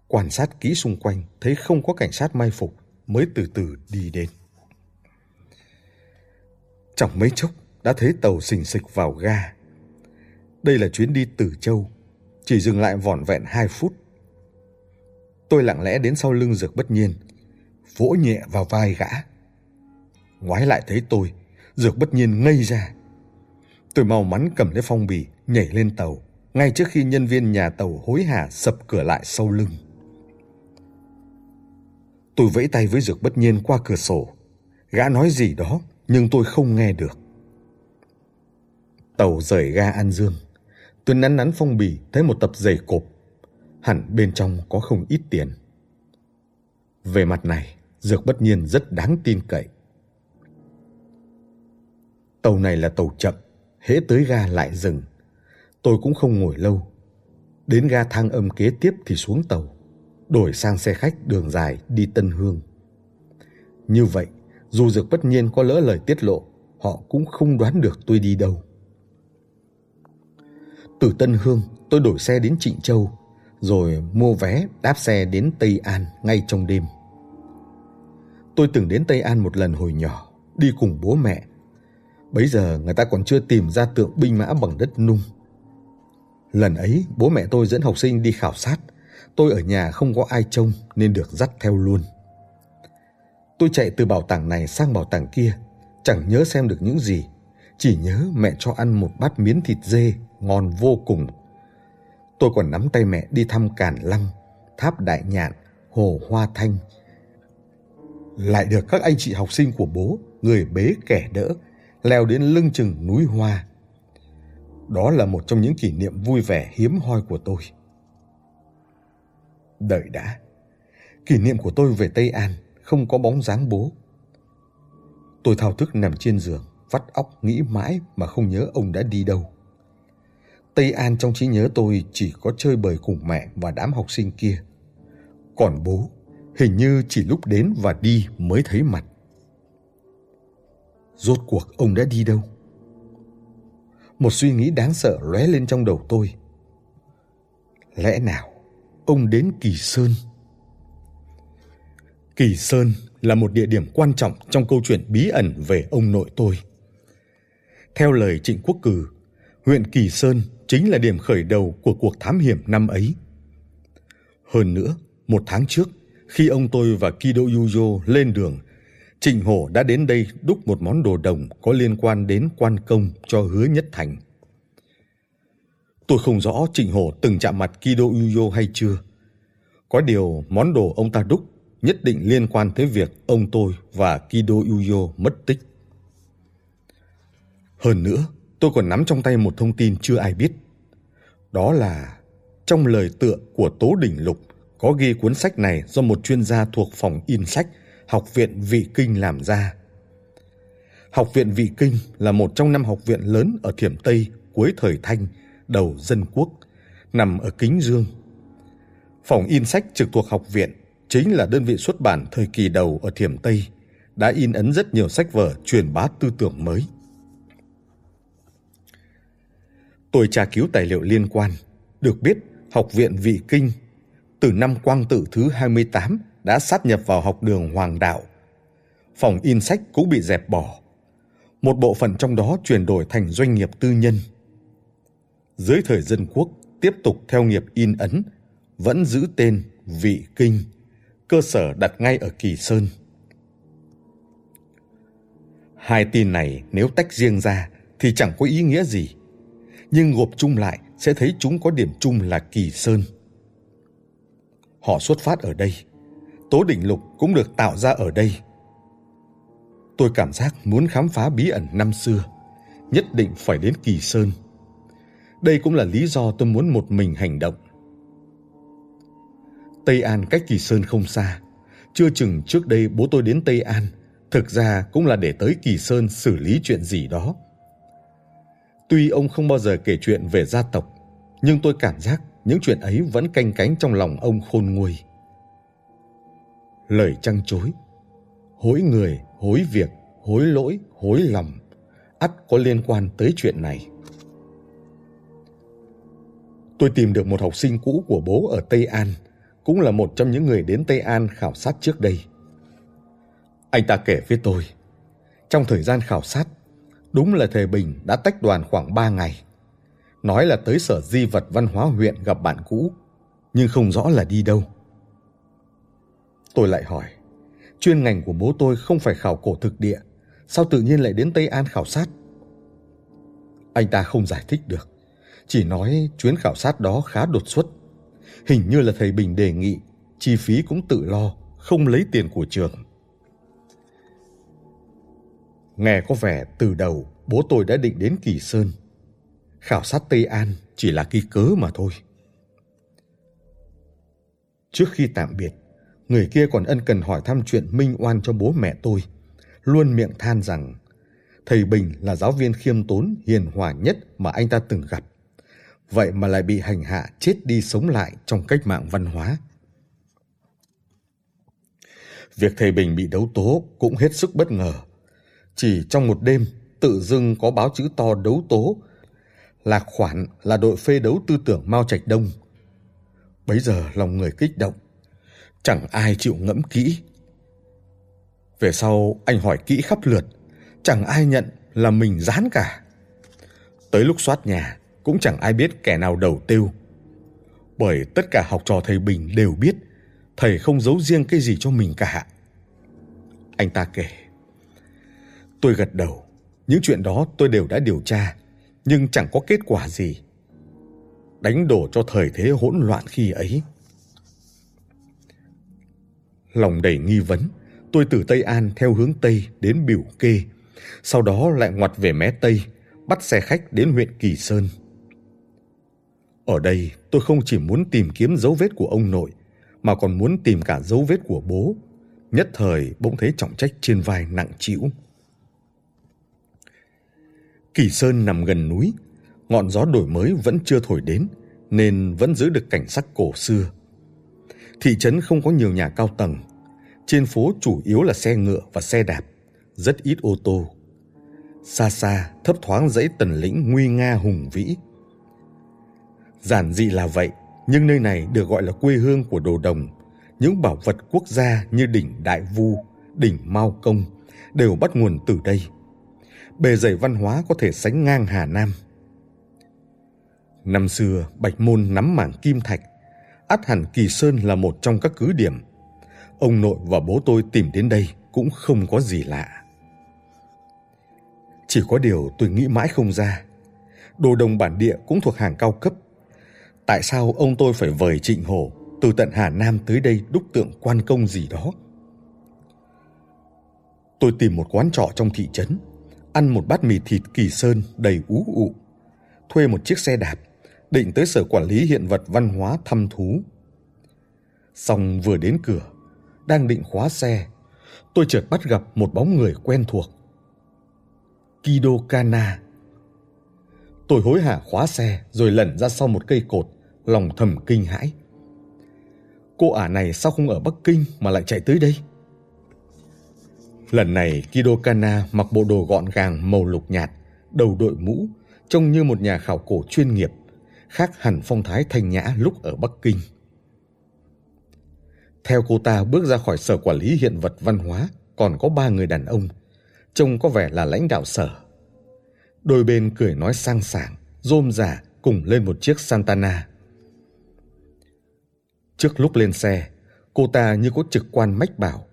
Quan sát kỹ xung quanh, thấy không có cảnh sát mai phục, mới từ từ đi đến. Trong mấy chốc đã thấy tàu xình xịch vào ga. Đây là chuyến đi từ Châu, chỉ dừng lại vỏn vẹn hai phút. Tôi lặng lẽ đến sau lưng Dược bất nhiên, vỗ nhẹ vào vai gã. Ngoái lại thấy tôi, Dược bất nhiên ngây ra. Tôi mau mắn cầm lấy phong bì, nhảy lên tàu, ngay trước khi nhân viên nhà tàu hối hả sập cửa lại sau lưng. Tôi vẫy tay với Dược bất nhiên qua cửa sổ. Gã nói gì đó, nhưng tôi không nghe được. Tàu rời ga An Dương. Tôi nắn nắn phong bì thấy một tập giày cộp. Hẳn bên trong có không ít tiền. Về mặt này, Dược bất nhiên rất đáng tin cậy. Tàu này là tàu chậm, hễ tới ga lại dừng. Tôi cũng không ngồi lâu. Đến ga thang âm kế tiếp thì xuống tàu, đổi sang xe khách đường dài đi Tân Hương. Như vậy, dù Dược bất nhiên có lỡ lời tiết lộ, họ cũng không đoán được tôi đi đâu. Từ Tân Hương, tôi đổi xe đến Trịnh Châu, rồi mua vé đáp xe đến Tây An ngay trong đêm. Tôi từng đến Tây An một lần hồi nhỏ, đi cùng bố mẹ. Bấy giờ người ta còn chưa tìm ra tượng binh mã bằng đất nung. Lần ấy, bố mẹ tôi dẫn học sinh đi khảo sát. Tôi ở nhà không có ai trông nên được dắt theo luôn. Tôi chạy từ bảo tàng này sang bảo tàng kia, chẳng nhớ xem được những gì. Chỉ nhớ mẹ cho ăn một bát miến thịt dê ngon vô cùng. Tôi còn nắm tay mẹ đi thăm Càn Lăng, Tháp Đại Nhạn, Hồ Hoa Thanh. Lại được các anh chị học sinh của bố, người bế kẻ đỡ, leo đến lưng chừng núi Hoa. Đó là một trong những kỷ niệm vui vẻ hiếm hoi của tôi. Đợi đã, kỷ niệm của tôi về Tây An không có bóng dáng bố. Tôi thao thức nằm trên giường, vắt óc nghĩ mãi mà không nhớ ông đã đi đâu. Tây An trong trí nhớ tôi chỉ có chơi bời cùng mẹ và đám học sinh kia. Còn bố, hình như chỉ lúc đến và đi mới thấy mặt. Rốt cuộc ông đã đi đâu? Một suy nghĩ đáng sợ lóe lên trong đầu tôi. Lẽ nào ông đến Kỳ Sơn? Kỳ Sơn là một địa điểm quan trọng trong câu chuyện bí ẩn về ông nội tôi. Theo lời Trịnh Quốc Cử, huyện Kỳ Sơn chính là điểm khởi đầu của cuộc thám hiểm năm ấy. Hơn nữa, một tháng trước, khi ông tôi và Kido Yujo lên đường, Trịnh Hổ đã đến đây đúc một món đồ đồng có liên quan đến quan công cho hứa nhất thành. Tôi không rõ Trịnh Hổ từng chạm mặt Kido Yujo hay chưa. Có điều món đồ ông ta đúc nhất định liên quan tới việc ông tôi và Kido Yuyo mất tích. Hơn nữa, tôi còn nắm trong tay một thông tin chưa ai biết. Đó là trong lời tựa của Tố Đỉnh Lục có ghi cuốn sách này do một chuyên gia thuộc phòng in sách Học viện Vị Kinh làm ra. Học viện Vị Kinh là một trong năm học viện lớn ở Thiểm Tây cuối thời Thanh, đầu dân quốc, nằm ở Kính Dương. Phòng in sách trực thuộc học viện chính là đơn vị xuất bản thời kỳ đầu ở Thiểm Tây, đã in ấn rất nhiều sách vở truyền bá tư tưởng mới. Tôi tra cứu tài liệu liên quan, được biết Học viện Vị Kinh từ năm Quang Tự thứ 28 đã sát nhập vào học đường Hoàng Đạo. Phòng in sách cũng bị dẹp bỏ. Một bộ phận trong đó chuyển đổi thành doanh nghiệp tư nhân. Dưới thời dân quốc tiếp tục theo nghiệp in ấn, vẫn giữ tên Vị Kinh cơ sở đặt ngay ở Kỳ Sơn. Hai tin này nếu tách riêng ra thì chẳng có ý nghĩa gì, nhưng gộp chung lại sẽ thấy chúng có điểm chung là Kỳ Sơn. Họ xuất phát ở đây, Tố Đỉnh Lục cũng được tạo ra ở đây. Tôi cảm giác muốn khám phá bí ẩn năm xưa, nhất định phải đến Kỳ Sơn. Đây cũng là lý do tôi muốn một mình hành động. Tây An cách Kỳ Sơn không xa. Chưa chừng trước đây bố tôi đến Tây An, thực ra cũng là để tới Kỳ Sơn xử lý chuyện gì đó. Tuy ông không bao giờ kể chuyện về gia tộc, nhưng tôi cảm giác những chuyện ấy vẫn canh cánh trong lòng ông khôn nguôi. Lời trăng chối, hối người, hối việc, hối lỗi, hối lòng, ắt có liên quan tới chuyện này. Tôi tìm được một học sinh cũ của bố ở Tây An – cũng là một trong những người đến Tây An khảo sát trước đây. Anh ta kể với tôi, trong thời gian khảo sát, đúng là thầy Bình đã tách đoàn khoảng 3 ngày. Nói là tới sở di vật văn hóa huyện gặp bạn cũ, nhưng không rõ là đi đâu. Tôi lại hỏi, chuyên ngành của bố tôi không phải khảo cổ thực địa, sao tự nhiên lại đến Tây An khảo sát? Anh ta không giải thích được, chỉ nói chuyến khảo sát đó khá đột xuất Hình như là thầy Bình đề nghị, chi phí cũng tự lo, không lấy tiền của trường. Nghe có vẻ từ đầu bố tôi đã định đến Kỳ Sơn. Khảo sát Tây An chỉ là cái cớ mà thôi. Trước khi tạm biệt, người kia còn ân cần hỏi thăm chuyện minh oan cho bố mẹ tôi, luôn miệng than rằng thầy Bình là giáo viên khiêm tốn hiền hòa nhất mà anh ta từng gặp vậy mà lại bị hành hạ chết đi sống lại trong cách mạng văn hóa. Việc thầy Bình bị đấu tố cũng hết sức bất ngờ. Chỉ trong một đêm, tự dưng có báo chữ to đấu tố. Lạc khoản là đội phê đấu tư tưởng Mao Trạch Đông. Bấy giờ lòng người kích động. Chẳng ai chịu ngẫm kỹ. Về sau anh hỏi kỹ khắp lượt. Chẳng ai nhận là mình dán cả. Tới lúc soát nhà, cũng chẳng ai biết kẻ nào đầu tiêu. Bởi tất cả học trò thầy Bình đều biết thầy không giấu riêng cái gì cho mình cả. Anh ta kể. Tôi gật đầu, những chuyện đó tôi đều đã điều tra, nhưng chẳng có kết quả gì. Đánh đổ cho thời thế hỗn loạn khi ấy. Lòng đầy nghi vấn, tôi từ Tây An theo hướng Tây đến Biểu Kê, sau đó lại ngoặt về mé Tây, bắt xe khách đến huyện Kỳ Sơn. Ở đây tôi không chỉ muốn tìm kiếm dấu vết của ông nội, mà còn muốn tìm cả dấu vết của bố. Nhất thời bỗng thấy trọng trách trên vai nặng trĩu. Kỳ Sơn nằm gần núi, ngọn gió đổi mới vẫn chưa thổi đến, nên vẫn giữ được cảnh sắc cổ xưa. Thị trấn không có nhiều nhà cao tầng, trên phố chủ yếu là xe ngựa và xe đạp, rất ít ô tô. Xa xa thấp thoáng dãy tần lĩnh nguy nga hùng vĩ. Giản dị là vậy, nhưng nơi này được gọi là quê hương của đồ đồng. Những bảo vật quốc gia như đỉnh Đại Vu, đỉnh Mao Công đều bắt nguồn từ đây. Bề dày văn hóa có thể sánh ngang Hà Nam. Năm xưa, Bạch Môn nắm mảng kim thạch, ắt hẳn Kỳ Sơn là một trong các cứ điểm. Ông nội và bố tôi tìm đến đây cũng không có gì lạ. Chỉ có điều tôi nghĩ mãi không ra. Đồ đồng bản địa cũng thuộc hàng cao cấp. Tại sao ông tôi phải vời trịnh hổ từ tận Hà Nam tới đây đúc tượng quan công gì đó? Tôi tìm một quán trọ trong thị trấn, ăn một bát mì thịt kỳ sơn đầy ú ụ, thuê một chiếc xe đạp, định tới sở quản lý hiện vật văn hóa thăm thú. Xong vừa đến cửa, đang định khóa xe, tôi chợt bắt gặp một bóng người quen thuộc. Kido Kana. Tôi hối hả khóa xe rồi lẩn ra sau một cây cột, lòng thầm kinh hãi. Cô ả này sao không ở Bắc Kinh mà lại chạy tới đây? Lần này Kido Kana mặc bộ đồ gọn gàng màu lục nhạt, đầu đội mũ, trông như một nhà khảo cổ chuyên nghiệp, khác hẳn phong thái thanh nhã lúc ở Bắc Kinh. Theo cô ta bước ra khỏi sở quản lý hiện vật văn hóa, còn có ba người đàn ông, trông có vẻ là lãnh đạo sở. Đôi bên cười nói sang sảng, rôm rả cùng lên một chiếc Santana. Trước lúc lên xe, cô ta như có trực quan mách bảo,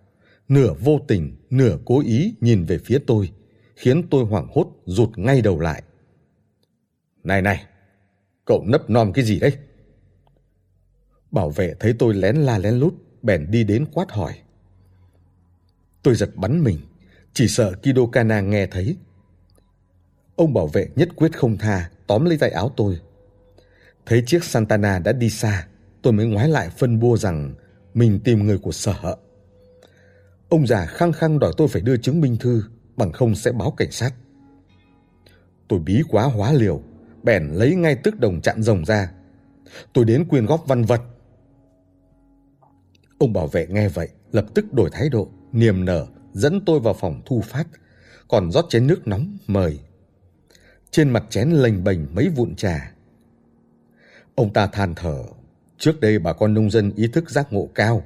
nửa vô tình, nửa cố ý nhìn về phía tôi, khiến tôi hoảng hốt rụt ngay đầu lại. Này này, cậu nấp nom cái gì đấy? Bảo vệ thấy tôi lén la lén lút, bèn đi đến quát hỏi. Tôi giật bắn mình, chỉ sợ Kido Kana nghe thấy. Ông bảo vệ nhất quyết không tha, tóm lấy tay áo tôi. Thấy chiếc Santana đã đi xa, tôi mới ngoái lại phân bua rằng mình tìm người của sở. Ông già khăng khăng đòi tôi phải đưa chứng minh thư, bằng không sẽ báo cảnh sát. Tôi bí quá hóa liều, bèn lấy ngay tức đồng chặn rồng ra. Tôi đến quyên góp văn vật. Ông bảo vệ nghe vậy, lập tức đổi thái độ, niềm nở, dẫn tôi vào phòng thu phát, còn rót chén nước nóng mời. Trên mặt chén lềnh bềnh mấy vụn trà. Ông ta than thở, trước đây bà con nông dân ý thức giác ngộ cao,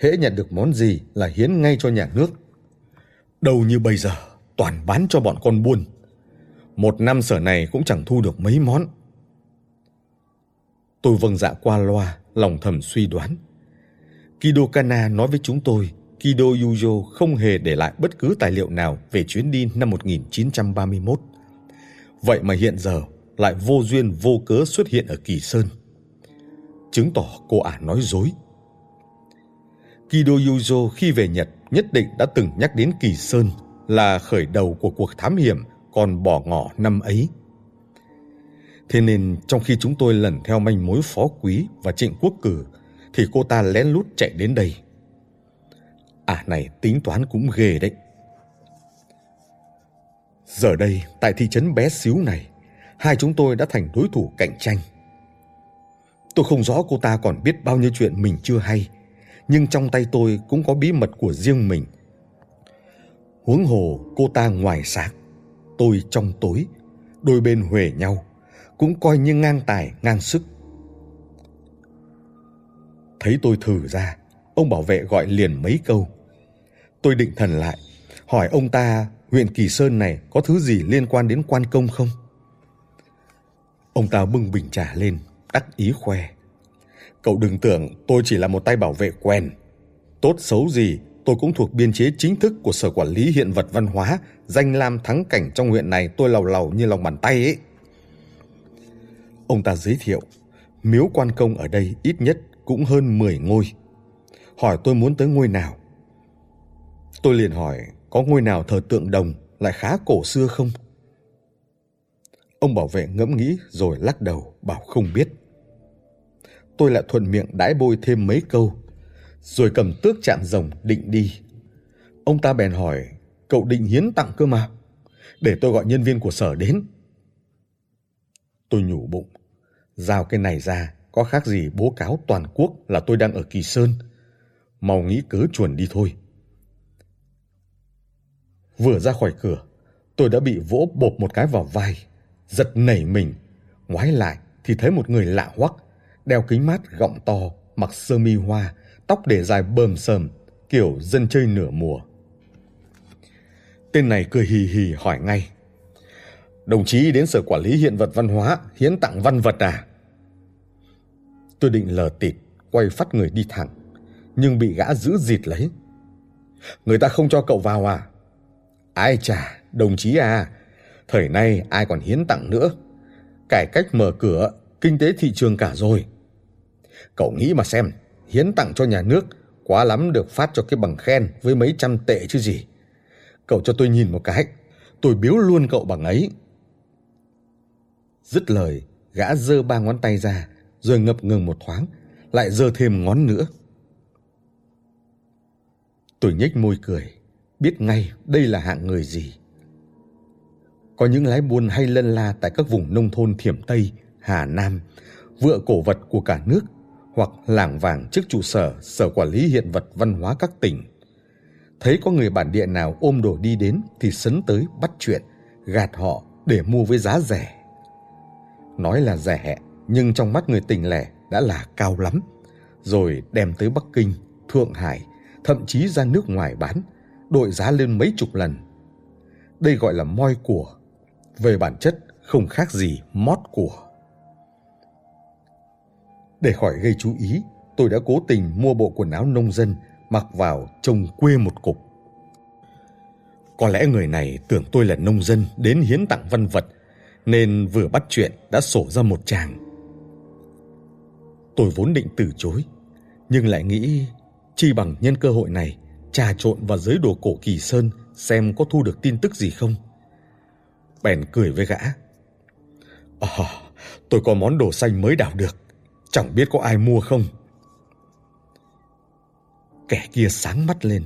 hễ nhận được món gì là hiến ngay cho nhà nước. Đâu như bây giờ, toàn bán cho bọn con buôn. Một năm sở này cũng chẳng thu được mấy món. Tôi vâng dạ qua loa, lòng thầm suy đoán. Kido Kana nói với chúng tôi, Kido Yujo không hề để lại bất cứ tài liệu nào về chuyến đi năm 1931. Vậy mà hiện giờ lại vô duyên vô cớ xuất hiện ở Kỳ Sơn. Chứng tỏ cô ả nói dối. Kido Yuzo khi về Nhật nhất định đã từng nhắc đến Kỳ Sơn là khởi đầu của cuộc thám hiểm còn bỏ ngỏ năm ấy. Thế nên trong khi chúng tôi lần theo manh mối phó quý và trịnh quốc cử, thì cô ta lén lút chạy đến đây. À này tính toán cũng ghê đấy. Giờ đây, tại thị trấn bé xíu này, hai chúng tôi đã thành đối thủ cạnh tranh. Tôi không rõ cô ta còn biết bao nhiêu chuyện mình chưa hay nhưng trong tay tôi cũng có bí mật của riêng mình. Huống hồ cô ta ngoài sáng, tôi trong tối, đôi bên huề nhau, cũng coi như ngang tài ngang sức. Thấy tôi thử ra, ông bảo vệ gọi liền mấy câu. Tôi định thần lại, hỏi ông ta huyện Kỳ Sơn này có thứ gì liên quan đến quan công không? Ông ta bưng bình trà lên, đắc ý khoe. Cậu đừng tưởng tôi chỉ là một tay bảo vệ quen. Tốt xấu gì, tôi cũng thuộc biên chế chính thức của Sở Quản lý Hiện vật Văn hóa, danh lam thắng cảnh trong huyện này tôi lầu lầu như lòng bàn tay ấy. Ông ta giới thiệu, miếu quan công ở đây ít nhất cũng hơn 10 ngôi. Hỏi tôi muốn tới ngôi nào. Tôi liền hỏi, có ngôi nào thờ tượng đồng lại khá cổ xưa không? Ông bảo vệ ngẫm nghĩ rồi lắc đầu, bảo không biết tôi lại thuận miệng đãi bôi thêm mấy câu, rồi cầm tước chạm rồng định đi. Ông ta bèn hỏi, cậu định hiến tặng cơ mà, để tôi gọi nhân viên của sở đến. Tôi nhủ bụng, giao cái này ra có khác gì bố cáo toàn quốc là tôi đang ở Kỳ Sơn. Mau nghĩ cớ chuẩn đi thôi. Vừa ra khỏi cửa, tôi đã bị vỗ bộp một cái vào vai, giật nảy mình, ngoái lại thì thấy một người lạ hoắc, đeo kính mát gọng to, mặc sơ mi hoa, tóc để dài bờm sờm, kiểu dân chơi nửa mùa. Tên này cười hì hì hỏi ngay. Đồng chí đến sở quản lý hiện vật văn hóa, hiến tặng văn vật à? Tôi định lờ tịt, quay phát người đi thẳng, nhưng bị gã giữ dịt lấy. Người ta không cho cậu vào à? Ai chà, đồng chí à, thời nay ai còn hiến tặng nữa. Cải cách mở cửa, kinh tế thị trường cả rồi. Cậu nghĩ mà xem, hiến tặng cho nhà nước, quá lắm được phát cho cái bằng khen với mấy trăm tệ chứ gì. Cậu cho tôi nhìn một cái, tôi biếu luôn cậu bằng ấy. Dứt lời, gã giơ ba ngón tay ra, rồi ngập ngừng một thoáng, lại giơ thêm ngón nữa. Tôi nhếch môi cười, biết ngay đây là hạng người gì. Có những lái buôn hay lân la tại các vùng nông thôn Thiểm Tây, Hà Nam, vựa cổ vật của cả nước hoặc lảng vàng trước trụ sở Sở Quản lý Hiện vật Văn hóa các tỉnh. Thấy có người bản địa nào ôm đồ đi đến thì sấn tới bắt chuyện, gạt họ để mua với giá rẻ. Nói là rẻ, nhưng trong mắt người tỉnh lẻ đã là cao lắm. Rồi đem tới Bắc Kinh, Thượng Hải, thậm chí ra nước ngoài bán, đội giá lên mấy chục lần. Đây gọi là moi của, về bản chất không khác gì mót của. Để khỏi gây chú ý, tôi đã cố tình mua bộ quần áo nông dân mặc vào trông quê một cục. Có lẽ người này tưởng tôi là nông dân đến hiến tặng văn vật nên vừa bắt chuyện đã sổ ra một chàng. Tôi vốn định từ chối, nhưng lại nghĩ chi bằng nhân cơ hội này trà trộn vào giới đồ cổ Kỳ Sơn xem có thu được tin tức gì không. Bèn cười với gã. À, tôi có món đồ xanh mới đào được, chẳng biết có ai mua không. Kẻ kia sáng mắt lên.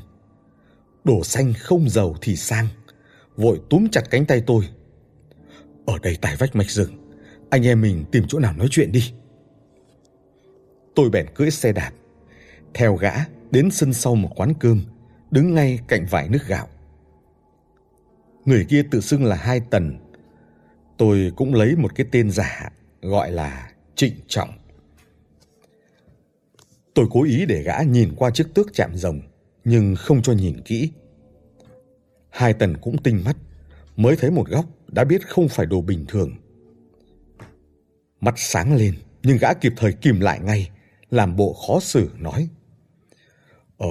Đồ xanh không giàu thì sang, vội túm chặt cánh tay tôi. Ở đây tài vách mạch rừng, anh em mình tìm chỗ nào nói chuyện đi. Tôi bèn cưỡi xe đạp, theo gã đến sân sau một quán cơm, đứng ngay cạnh vải nước gạo. Người kia tự xưng là Hai Tần. Tôi cũng lấy một cái tên giả gọi là Trịnh Trọng. Tôi cố ý để gã nhìn qua chiếc tước chạm rồng, nhưng không cho nhìn kỹ. Hai Tần cũng tinh mắt, mới thấy một góc đã biết không phải đồ bình thường. Mắt sáng lên, nhưng gã kịp thời kìm lại ngay, làm bộ khó xử nói. Ờ,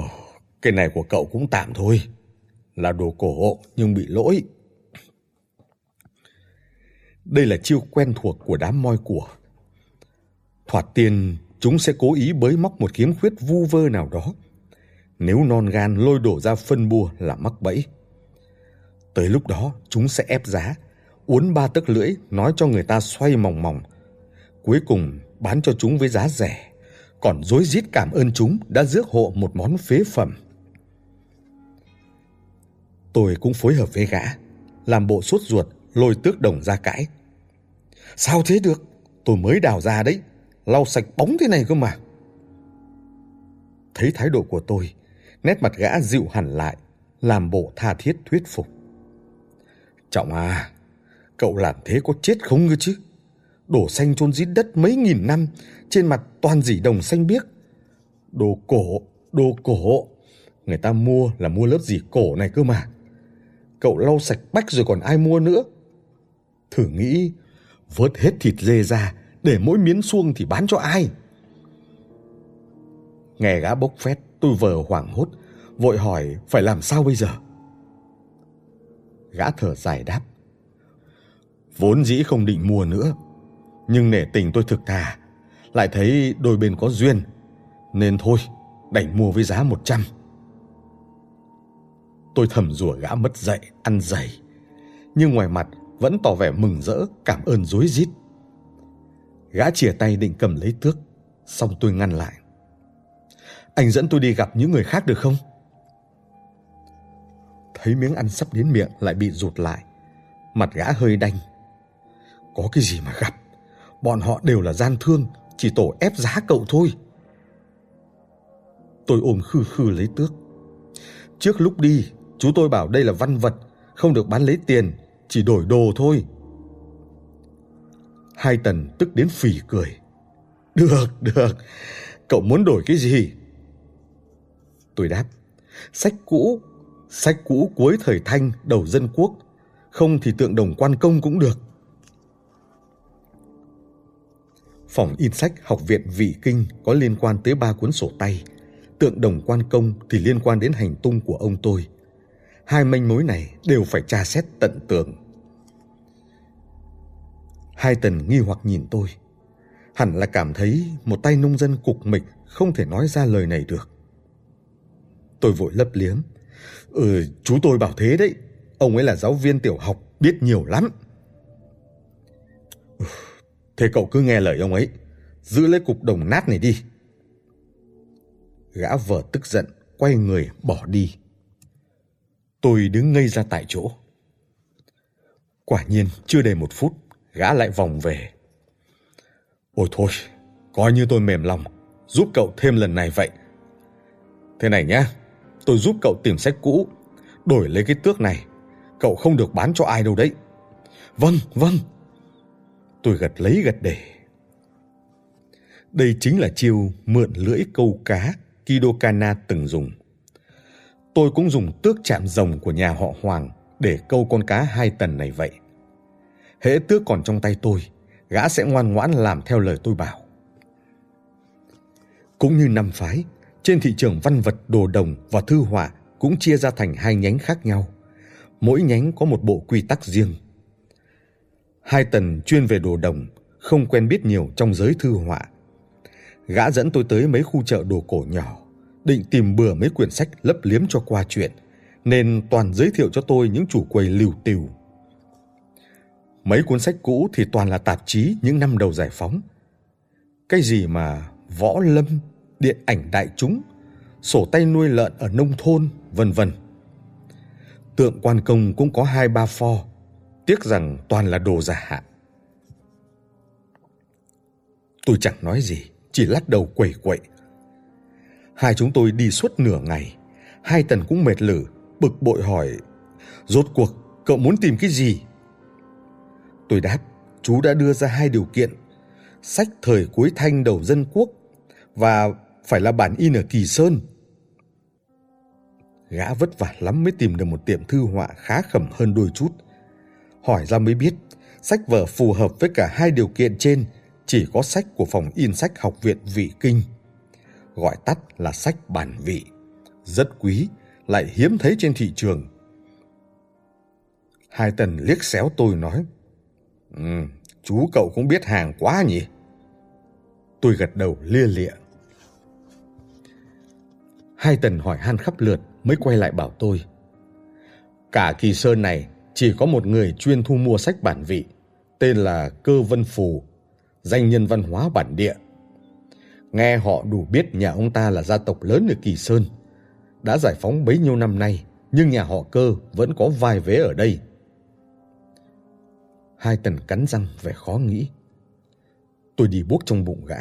cái này của cậu cũng tạm thôi. Là đồ cổ nhưng bị lỗi. Đây là chiêu quen thuộc của đám moi của. Thoạt tiên, chúng sẽ cố ý bới móc một kiếm khuyết vu vơ nào đó. Nếu non gan lôi đổ ra phân bua là mắc bẫy. Tới lúc đó, chúng sẽ ép giá, uốn ba tấc lưỡi nói cho người ta xoay mòng mòng. Cuối cùng bán cho chúng với giá rẻ, còn dối rít cảm ơn chúng đã rước hộ một món phế phẩm. Tôi cũng phối hợp với gã, làm bộ sốt ruột lôi tước đồng ra cãi. Sao thế được? Tôi mới đào ra đấy, lau sạch bóng thế này cơ mà. Thấy thái độ của tôi, nét mặt gã dịu hẳn lại, làm bộ tha thiết thuyết phục. Trọng à, cậu làm thế có chết không cơ chứ? Đổ xanh chôn dưới đất mấy nghìn năm, trên mặt toàn dỉ đồng xanh biếc. Đồ cổ, đồ cổ. Người ta mua là mua lớp gì cổ này cơ mà. Cậu lau sạch bách rồi còn ai mua nữa. Thử nghĩ, vớt hết thịt dê ra, để mỗi miếng xuông thì bán cho ai? Nghe gã bốc phét, tôi vờ hoảng hốt, vội hỏi phải làm sao bây giờ? Gã thở dài đáp. Vốn dĩ không định mua nữa, nhưng nể tình tôi thực thà, lại thấy đôi bên có duyên, nên thôi, đành mua với giá một trăm. Tôi thầm rủa gã mất dạy, ăn dày, nhưng ngoài mặt vẫn tỏ vẻ mừng rỡ, cảm ơn rối rít. Gã chìa tay định cầm lấy tước, xong tôi ngăn lại. Anh dẫn tôi đi gặp những người khác được không? Thấy miếng ăn sắp đến miệng lại bị rụt lại, mặt gã hơi đanh. Có cái gì mà gặp, bọn họ đều là gian thương, chỉ tổ ép giá cậu thôi. Tôi ôm khư khư lấy tước. Trước lúc đi, chú tôi bảo đây là văn vật, không được bán lấy tiền, chỉ đổi đồ thôi. Hai tần tức đến phì cười. Được, được, cậu muốn đổi cái gì? Tôi đáp, sách cũ, sách cũ cuối thời Thanh đầu dân quốc, không thì tượng đồng quan công cũng được. Phòng in sách Học viện Vị Kinh có liên quan tới ba cuốn sổ tay, tượng đồng quan công thì liên quan đến hành tung của ông tôi. Hai manh mối này đều phải tra xét tận tường. Hai tần nghi hoặc nhìn tôi. Hẳn là cảm thấy một tay nông dân cục mịch không thể nói ra lời này được. Tôi vội lấp liếm. Ừ, chú tôi bảo thế đấy. Ông ấy là giáo viên tiểu học, biết nhiều lắm. Ừ, thế cậu cứ nghe lời ông ấy, giữ lấy cục đồng nát này đi. Gã vợ tức giận, quay người bỏ đi. Tôi đứng ngây ra tại chỗ. Quả nhiên, chưa đầy một phút, gã lại vòng về. Ôi thôi, coi như tôi mềm lòng, giúp cậu thêm lần này vậy. Thế này nhá, tôi giúp cậu tìm sách cũ, đổi lấy cái tước này. Cậu không được bán cho ai đâu đấy. Vâng, vâng. Tôi gật lấy gật để. Đây chính là chiêu mượn lưỡi câu cá Kidokana từng dùng. Tôi cũng dùng tước chạm rồng của nhà họ Hoàng để câu con cá hai tần này vậy. Hễ tước còn trong tay tôi, gã sẽ ngoan ngoãn làm theo lời tôi bảo. Cũng như năm phái, trên thị trường văn vật đồ đồng và thư họa cũng chia ra thành hai nhánh khác nhau. Mỗi nhánh có một bộ quy tắc riêng. Hai tần chuyên về đồ đồng, không quen biết nhiều trong giới thư họa. Gã dẫn tôi tới mấy khu chợ đồ cổ nhỏ, định tìm bừa mấy quyển sách lấp liếm cho qua chuyện, nên toàn giới thiệu cho tôi những chủ quầy liều tiều. Mấy cuốn sách cũ thì toàn là tạp chí những năm đầu giải phóng. Cái gì mà võ lâm, điện ảnh đại chúng, sổ tay nuôi lợn ở nông thôn, vân vân. Tượng quan công cũng có hai ba pho, tiếc rằng toàn là đồ giả hạ. Tôi chẳng nói gì, chỉ lắc đầu quẩy quậy. Hai chúng tôi đi suốt nửa ngày, hai tần cũng mệt lử, bực bội hỏi, rốt cuộc cậu muốn tìm cái gì? Tôi đáp, chú đã đưa ra hai điều kiện, sách thời cuối thanh đầu dân quốc và phải là bản in ở Kỳ Sơn. Gã vất vả lắm mới tìm được một tiệm thư họa khá khẩm hơn đôi chút. Hỏi ra mới biết, sách vở phù hợp với cả hai điều kiện trên chỉ có sách của phòng in sách học viện Vị Kinh. Gọi tắt là sách bản vị. Rất quý, lại hiếm thấy trên thị trường. Hai tần liếc xéo tôi nói, Ừ, chú cậu cũng biết hàng quá nhỉ? Tôi gật đầu lia lịa. Hai tần hỏi han khắp lượt mới quay lại bảo tôi. Cả kỳ sơn này chỉ có một người chuyên thu mua sách bản vị, tên là Cơ Vân Phù, danh nhân văn hóa bản địa. Nghe họ đủ biết nhà ông ta là gia tộc lớn ở Kỳ Sơn. Đã giải phóng bấy nhiêu năm nay, nhưng nhà họ cơ vẫn có vài vế ở đây. Hai tần cắn răng vẻ khó nghĩ. Tôi đi buốc trong bụng gã.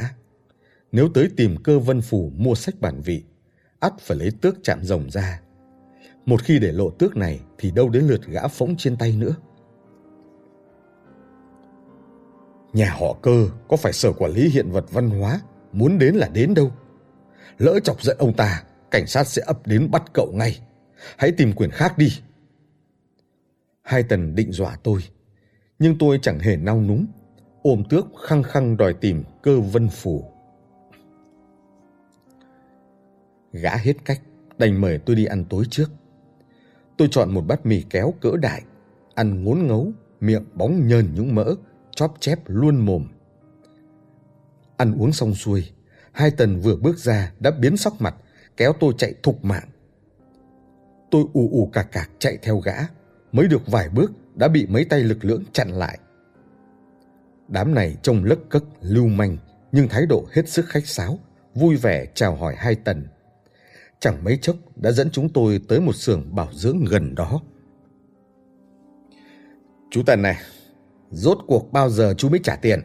Nếu tới tìm cơ vân phủ mua sách bản vị, ắt phải lấy tước chạm rồng ra. Một khi để lộ tước này thì đâu đến lượt gã phỗng trên tay nữa. Nhà họ cơ có phải sở quản lý hiện vật văn hóa muốn đến là đến đâu. Lỡ chọc giận ông ta, cảnh sát sẽ ập đến bắt cậu ngay. Hãy tìm quyền khác đi. Hai tần định dọa tôi, nhưng tôi chẳng hề nao núng, ôm tước khăng khăng đòi tìm cơ vân phủ. Gã hết cách, đành mời tôi đi ăn tối trước. Tôi chọn một bát mì kéo cỡ đại, ăn ngốn ngấu, miệng bóng nhờn những mỡ, chóp chép luôn mồm. Ăn uống xong xuôi, hai tần vừa bước ra đã biến sắc mặt, kéo tôi chạy thục mạng. Tôi ù ù cạc cạc chạy theo gã, mới được vài bước đã bị mấy tay lực lưỡng chặn lại. Đám này trông lấc cấc lưu manh nhưng thái độ hết sức khách sáo, vui vẻ chào hỏi hai tần. Chẳng mấy chốc đã dẫn chúng tôi tới một xưởng bảo dưỡng gần đó. Chú Tần này, rốt cuộc bao giờ chú mới trả tiền?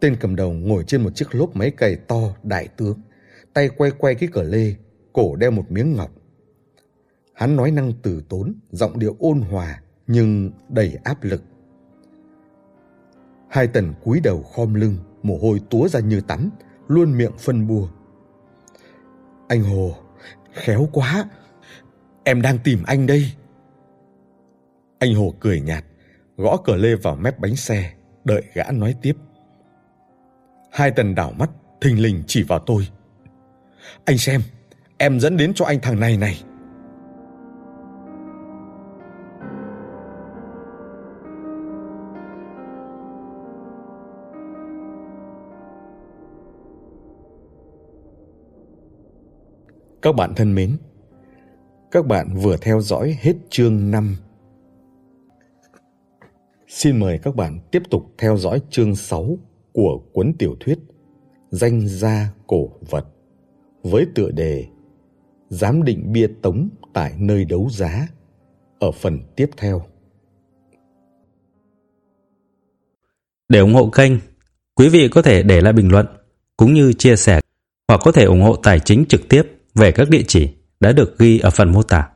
Tên cầm đầu ngồi trên một chiếc lốp máy cày to đại tướng, tay quay quay cái cờ lê, cổ đeo một miếng ngọc. Hắn nói năng từ tốn, giọng điệu ôn hòa nhưng đầy áp lực. Hai tần cúi đầu khom lưng, mồ hôi túa ra như tắm, luôn miệng phân bua. Anh Hồ, khéo quá, em đang tìm anh đây. Anh Hồ cười nhạt, gõ cờ lê vào mép bánh xe, đợi gã nói tiếp. Hai tần đảo mắt, thình lình chỉ vào tôi. Anh xem, em dẫn đến cho anh thằng này này. Các bạn thân mến, các bạn vừa theo dõi hết chương 5. Xin mời các bạn tiếp tục theo dõi chương 6 của cuốn tiểu thuyết Danh gia cổ vật với tựa đề Giám định bia tống tại nơi đấu giá ở phần tiếp theo. Để ủng hộ kênh, quý vị có thể để lại bình luận cũng như chia sẻ hoặc có thể ủng hộ tài chính trực tiếp về các địa chỉ đã được ghi ở phần mô tả.